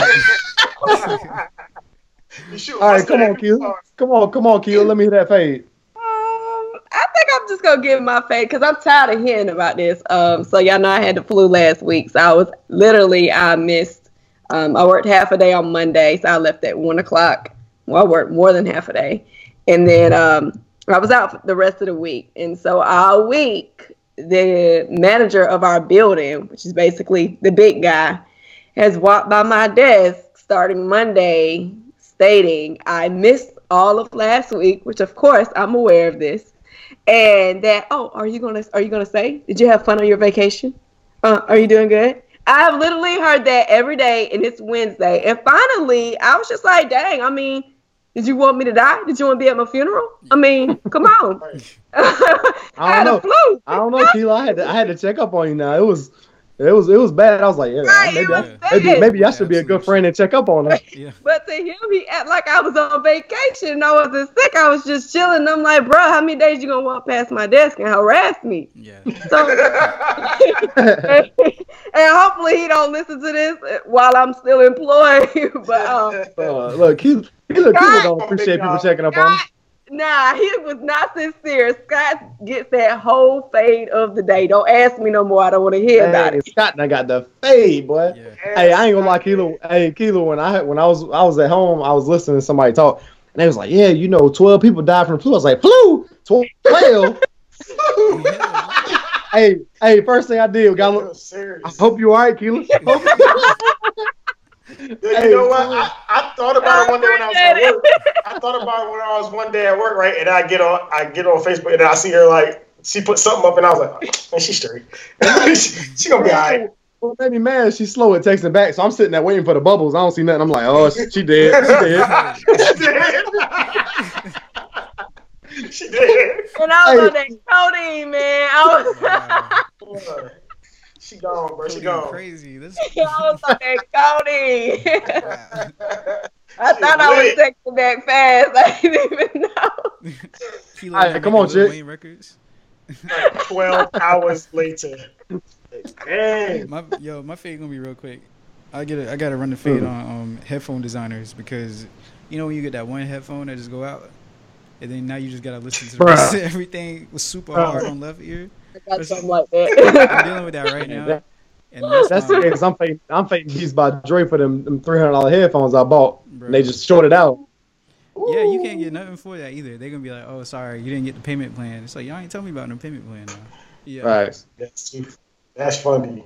you shoot All right, Mustang come on, Q. cars. Come on, come on, Q. Let me hear that fade. Um, I think I'm just gonna give my fade because I'm tired of hearing about this. Um, so y'all know I had the flu last week, so I was literally I missed. Um, I worked half a day on Monday, so I left at one o'clock. Well, I worked more than half a day, and then um, I was out the rest of the week. And so all week, the manager of our building, which is basically the big guy, has walked by my desk starting Monday, stating I missed all of last week, which of course I'm aware of this, and that oh, are you gonna are you gonna say did you have fun on your vacation? Uh, are you doing good? I have literally heard that every day, and it's Wednesday. And finally, I was just like, dang, I mean, did you want me to die? Did you want to be at my funeral? I mean, come on. I, had know. a flu. I don't know, Keela. I had to, I had to check up on you now. It was it was it was bad. I was like, yeah, Right, maybe it I, maybe maybe I should be a good friend and check up on him. Yeah. But to him, he act like I was on vacation and I wasn't sick. I was just chilling. I'm like, bro, how many days you gonna walk past my desk and harass me? Yeah. So, and hopefully he don't listen to this while I'm still employed. but um, Uh, look, Keela, Keela, Keela don't appreciate people checking up on him. Nah, he was not sincere. Scott gets that whole fade of the day. Don't ask me no more. I don't want to hear about it. Scott, I got the fade, boy. Yeah. Hey, I ain't gonna lie, Keela. Hey, Keela, when I when I was I was at home, I was listening to somebody talk, and they was like, "Yeah, you know, twelve people died from flu." I was like, "Flu? Twelve? hey, hey, first thing I did, got Yo, look. I hope you're all right, Keela. Hope- you know what? I, I thought about it one day when I was at work. I thought about it when I was one day at work, right? And I get on, I get on Facebook, and I see her like she put something up, and I was like, oh, "Man, she's straight. she, she gonna be all right." What made me mad? She's slow at texting back, so I'm sitting there waiting for the bubbles. I don't see nothing. I'm like, oh, she, she dead. She dead. she did. And I was Hey. on that codeine, man. I was, Wow. She gone, bro. She Cody, gone. Crazy. That's I was on that codeine. wow. I thought I was lit. texting back fast. I didn't even know. Kilo Alright, making come on, Lil chick. Wayne records. Like Twelve hours later. Dang. My yo, my fade gonna be real quick. I get it. I gotta run the fade Mm. on um, headphone designers because you know when you get that one headphone that just go out, and then now you just gotta listen to the Bruh. rest of everything was super Bruh. hard on left ear. I got something like I'm dealing with that right now, That- and that's, That's my- okay, because I'm fading, I'm fading Beats by Dre for them, them $300 headphones I bought. Bruh. And they just shorted out. Yeah, you can't get nothing for that either. They're gonna be like, "Oh, sorry, you didn't get the payment plan." It's like y'all ain't tell me about no payment plan. Now. Yeah, Right. That's that's funny.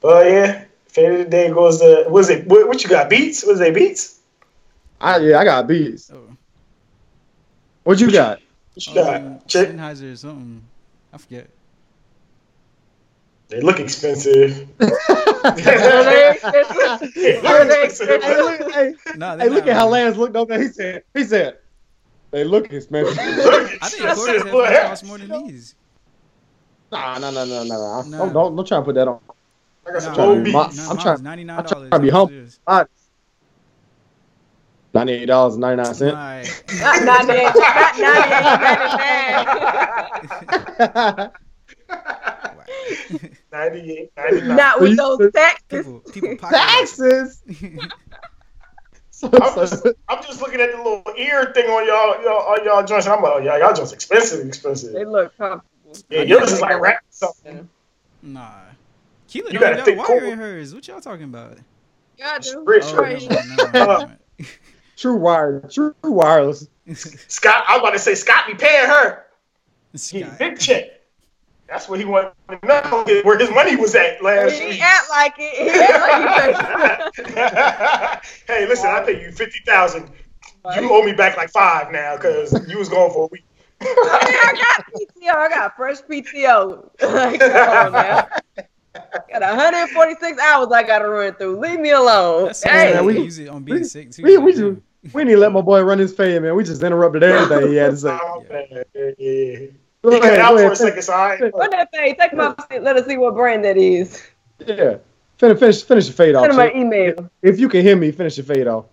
But yeah, fate of the day goes to was it what, what you got? Beats? Was it beats? I, yeah, I got Beats. Oh, What you got? What you got? um, Check. Sennheiser or something. I forget. They look expensive. Are they expensive? They Are look they expensive. hey, look, hey, No, hey, look at how Lance looked over there. He said, he said, they look expensive. Look I think I Cortez said, cost more than these. nah, nah, nah, nah, nah, nah. Nah. Don't, don't, don't try to put that on. I got some Nah, old man. beats. My- nah, I'm mine trying- was $99. I'm trying to be humble. Ninety-eight dollars and ninety-nine cents. Alright. Not 98, not 98, 99. 98, 99. Not with those taxes. people, people Taxes. So, I'm so- just, I'm just looking at the little ear thing on y'all, y'all, on y'all joints, I'm like, oh, yeah, y'all joints expensive, expensive. They look comfortable. Yeah, yours is like rap something. Nah. Keela You got a got thick wire in hers. What y'all talking about? Yeah, I do. Rich, Oh, Right never here. mind, never mind. True wire, true wireless. Scott, I was about to say Scott be paying her. He Scott. big check. That's what he wanted to know where his money was at last He week. act like it. He act like he hey, listen, I pay you fifty thousand. You owe me back like five now because you was gone for a week. I mean, I got PTO. I got fresh PTO. Like, come on now. Got 146 hours I gotta run through. Leave me alone. That's hey, man, we- use it on being sick too. We we just we need to let my boy run his fade, man. We just interrupted everything he had to say. Oh, man. Yeah, yeah. Go He cut ahead, out go for a second, so I ain't- run that thing. Take my seat. Let us see what brand that is. Yeah, finish finish finish your fade off. Send him my chick. email. If you can hear me, finish the fade off.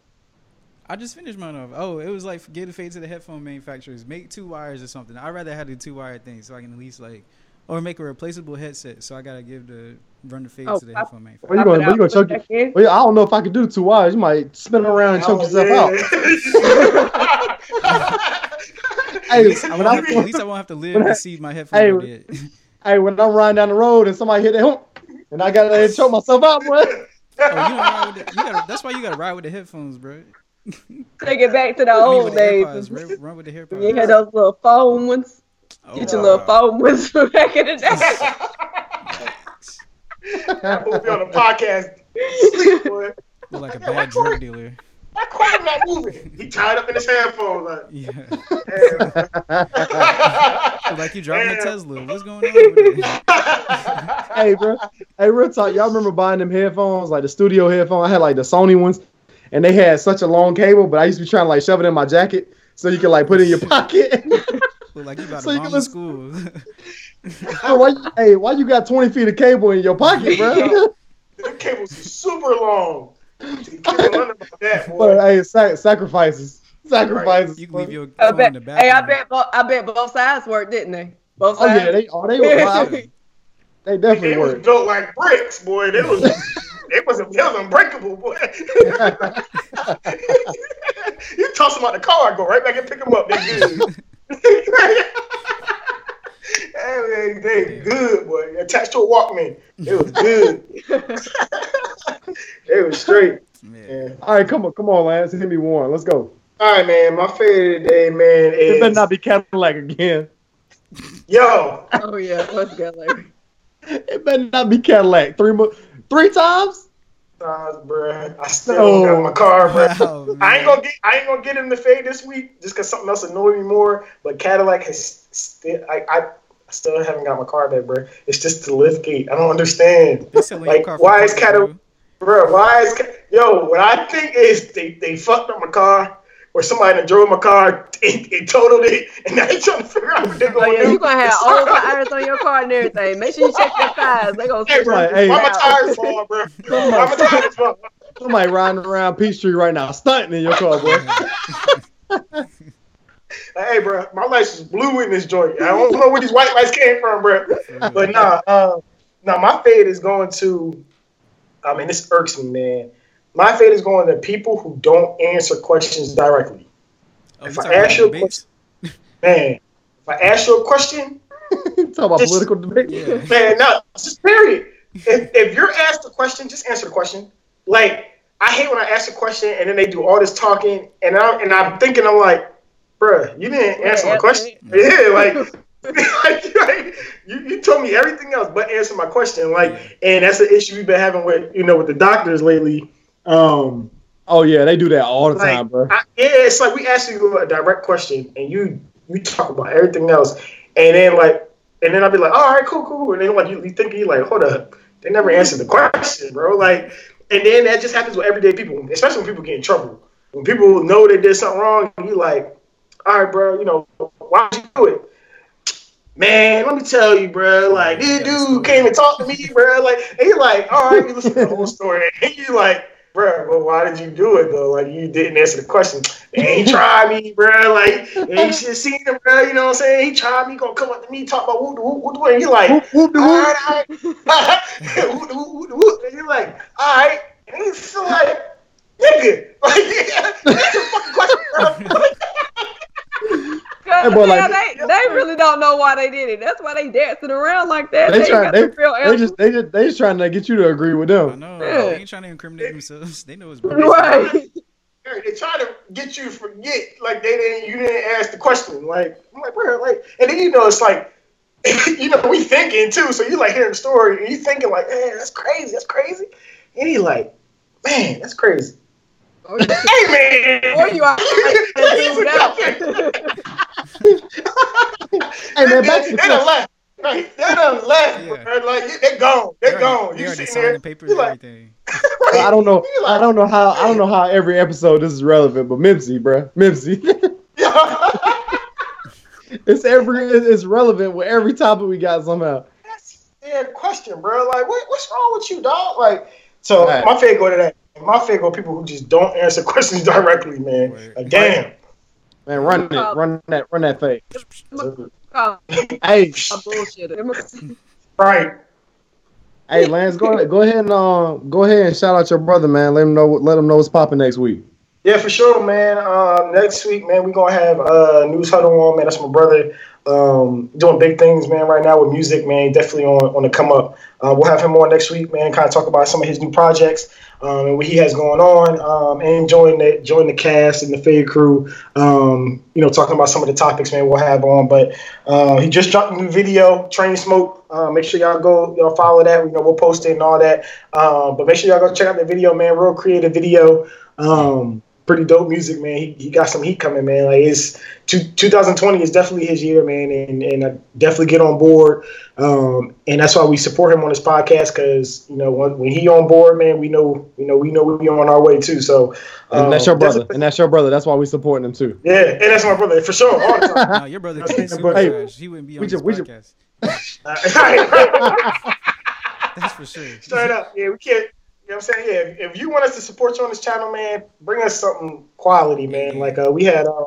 I just finished mine off. Oh, it was like get a fade to the headphone manufacturers. Make two wires or something. I'd rather have the two wire thing so I can at least like, or make a replaceable headset. So I gotta give the run the fade Oh, to the pop- headphone manufacturer. Where you going? Where you gonna choke Put it? it back in. Well, I don't know if I could do two wires. You might spin around and choke Oh, yourself out. yeah. Hey, I when I, have to- at least I won't have to live when I- to see my headphones hey, are dead. hey, when I'm riding down the road and somebody hit that hump, and I gotta choke myself out, boy. Oh, you don't ride with the, gotta, that's why you gotta ride with the headphones, bro. Take it back to the old days. AirPods, run, run with the AirPods. You had those little foam ones. Oh, Get your little foam ones from back in the day. That movie on the podcast. Sleep, boy. Look like a bad drug dealer. That quiet not moving. He tied up in his headphones. Like, Yeah. like you driving a Tesla. What's going on over there? hey, bro. Hey, real talk. Y'all remember buying them headphones, like the studio headphones? I had like the Sony ones, and they had such a long cable, but I used to be trying to like shove it in my jacket so you can like put it in your pocket. Look like you about So to you bomb can school. hey, why, you- hey, why you got 20 feet of cable in your pocket, bro? the cables are super long. Keep it under my but hey, sac- sacrifices. Sacrifices. you can leave your I phone in the bathroom. hey, I bet, bo- I bet both sides worked, didn't they? Both sides. Oh, yeah. They, oh, they were wild. They definitely They was were. built like bricks, boy. They was, it was, it was unbreakable, boy. you toss them out the car, go right back and pick them up. They good. hey, man, they good, boy. Attached to a Walkman. It was good. It was straight. Yeah. All right, come on, come on, Lance. Hit me one. Let's go. All right, man. My favorite today, man, It better not be Cadillac again. yo. Oh yeah, let's go, Larry. It better not be Cadillac. Three mo- three times? Times, bruh. I still oh. don't got my car, bruh. Wow, I ain't gonna get I ain't gonna get in the fade this week just cause something else annoyed me more. But Cadillac has still I, I still haven't got my car back, bro. It's just the lift gate. I don't understand. They selling your Like, why is Cadillac bro. Bro, why is Ca- yo, what I think is they, they fucked up my car or somebody that drove my car and, and totaled it and now they trying to figure out what they're Oh gonna yeah, do. you gonna have old tires on your car and everything. Make sure you check your tires. They gonna Hey, switch bro, Right, them hey. why my out. tires fall, bro? Why my tires fall? Somebody riding around Peachtree right now, stunting in your car, boy. Hey, bro, my lights is blue in this joint. I don't know where these white lights came from, bro. But nah, uh, nah, my fade is going to. I mean, this irks me, man. My fate is going to people who don't answer questions directly. Oh, If I ask you a question, Man, if I ask you a question, Talk about Just- political debate. Yeah. man, no, just period. If, if you're asked a question, just answer the question. Like, I hate when I ask a question and then they do all this talking, and I'm and I'm thinking, I'm like, bruh, you didn't answer my question. Yeah, like, like, you, you told me everything else but answer my question. Like, and that's the issue we've been having with you know with the doctors lately. Um, Oh yeah, they do that all the like, time, bro. I, yeah, it's like we ask you a direct question and you you talk about everything else, and then like, and then I'll be like, all right, cool, cool, and then like you, you think you like, hold up, they never answered the question, bro. Like, and then that just happens with everyday people, especially when people get in trouble. When people know they did something wrong, you like, all right, bro, you know, why would you do it? Man, let me tell you, bro. Like this dude came and talked to me, bro. Like, and you're like, all right, you listen to the whole story, and you like, bro, well, why did you do it though? Like, you didn't answer the question. And he tried me, bro. Like, you should have seen him, bro. You know what I'm saying? He tried me, gonna come up to me, talk about whoop, whoop, whoop, whoop, and you're like, Whoop, whoop, all right, all right. Whoop, whoop, whoop, whoop. and you're like, all right. And he's still like, nigga, like, yeah, that's a fucking question, bro. Cause, Hey, boy, yeah, like- they, they really don't know why they did it. That's why they dancing around like that. They They, try- they- the real They answer. just they just they just trying to get you to agree with I them. know. Yeah. They ain't trying to incriminate themselves. They know it's bullshit. right. They try to get you to forget, like they didn't, you didn't ask the question. Like I'm like, bro, like, and then you know it's like, you know, we thinking too. So you like hearing the story and you thinking like, man, that's crazy, that's crazy. And he like, man, that's crazy. Or you, Hey man, or you are Hey man, back to they the done left. Right, they done left. Yeah. bro. Like they gone, they They gone. they You already sitting signed there, the papers you and like, everything. I don't know. You I don't know how. I don't know how every episode this is relevant, but Mimsy, bruh, Mimsy. it's every. It's relevant with every topic we got somehow. That's a question, bro. Like, what, what's wrong with you, dog? Like, so Right. my favorite go to that. My favorite go people who just don't answer questions directly, man. Word. Like, damn. Man, run it, run that, run that thing. Hey, a. Right. hey, Lance, go ahead, go ahead and uh, go ahead and shout out your brother, man. Let him know. Let him know what's popping next week. Yeah, for sure, man. Um, next week, man, we're gonna have uh, Newz Huddle on, man. That's my brother. Um, doing big things, man, right now with music, man. Definitely on on the come up. Uh, we'll have him on next week, man. Kind of talk about some of his new projects um, and what he has going on, um, and join the join the cast and the Fade crew. Um, you know, talking about some of the topics, man. We'll have on, but uh, he just dropped a new video, Train Smoke. Uh, make sure y'all go, y'all follow that. You know, we'll post it and all that. Uh, but make sure y'all go check out the video, man. Real creative video. Um, pretty dope music, man. He, he got some heat coming, man. Like it's two, 2020 is definitely his year, man, and and I definitely get on board. Um, and that's why we support him on this podcast because you know when, when he on board, man, we know you know we know we be on our way too. So And um, that's your brother. definitely- And that's your brother. That's why we supporting him too. Yeah, and that's my brother for sure. All the time. No, your brother Hey, is super hey. He wouldn't be on we this ju- we ju- podcast. Uh, That's for sure. Straight up, yeah, we can't. You know what I'm saying? Yeah, if, if you want us to support you on this channel, man, bring us something quality, man. Like uh, we had, um,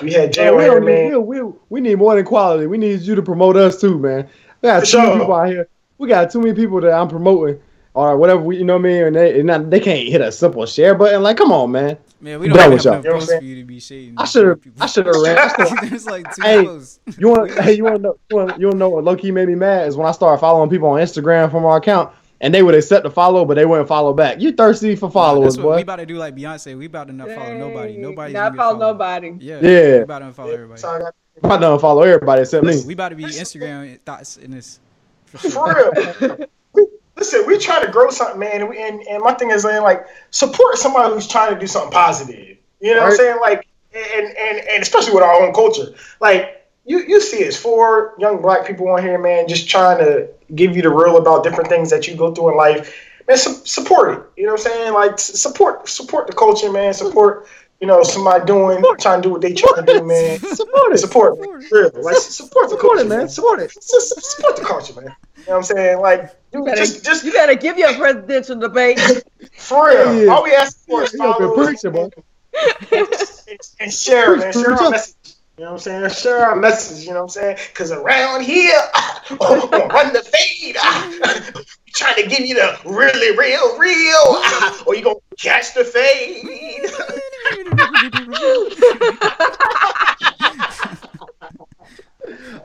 we had Jay Man, on we, don't need, man. we, we, we need more than quality. We need you to promote us too, man. We got For too many people out here. We got too many people that I'm promoting or whatever. We, you know what I mean? And they, and not, they can't hit a simple share button. Like, come on, man. Man, we don't done have y'all. enough You know what posts for you to be shading. I should have. I should have ran. I There's like two Hey, posts. You want? hey, you want to know? You want, you wanna know what low key made me mad is when I started following people on Instagram from our account, and they would accept the follow, but they wouldn't follow back. You thirsty for followers, That's what we about to do like Beyonce. We about to not follow nobody. Nobody. Not follow nobody. Yeah. Yeah. We about to follow everybody. So I got- I don't follow everybody except me. We about to be Instagram thoughts in this. For For real. Listen, we trying to grow something, man, and, we- and and my thing is saying like support somebody who's trying to do something positive. You know what I'm saying? Like, and and and especially with our own culture, like you you see it's four young black people on here, man, just trying to give you the real about different things that you go through in life. Man, su- support it. You know what I'm saying? Like support support the culture, man. Support you know somebody doing trying to do what they trying to do, man. Support it. Support, man. Real. Like support the Support culture, it, man. Support it. Support the culture, man. You know what I'm saying? Like, you better, just, just you better give your presidential debate. for real. Yeah. All we ask for is there follow boy. and, and share, man. Share our message. You know what I'm saying? Share our message. You know what I'm saying? Because around here, oh, oh, oh, run the fade. trying to give you the really real, real, ah. or you gonna catch the fade.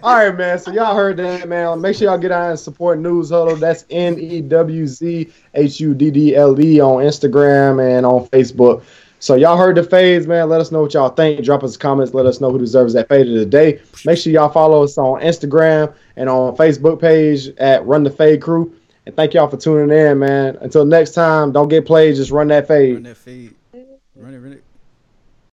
All right, man. So y'all heard that, man. Make sure y'all get out and support Newz Huddle. That's N E W Z H U D D L E on Instagram and on Facebook. So y'all heard the fades, man. Let us know what y'all think. Drop us comments. Let us know who deserves that fade of the day. Make sure y'all follow us on Instagram and on Facebook page at Run the Fade Crew. And thank y'all for tuning in, man. Until next time, don't get played. Just run that fade. Run that fade. Run it, run it.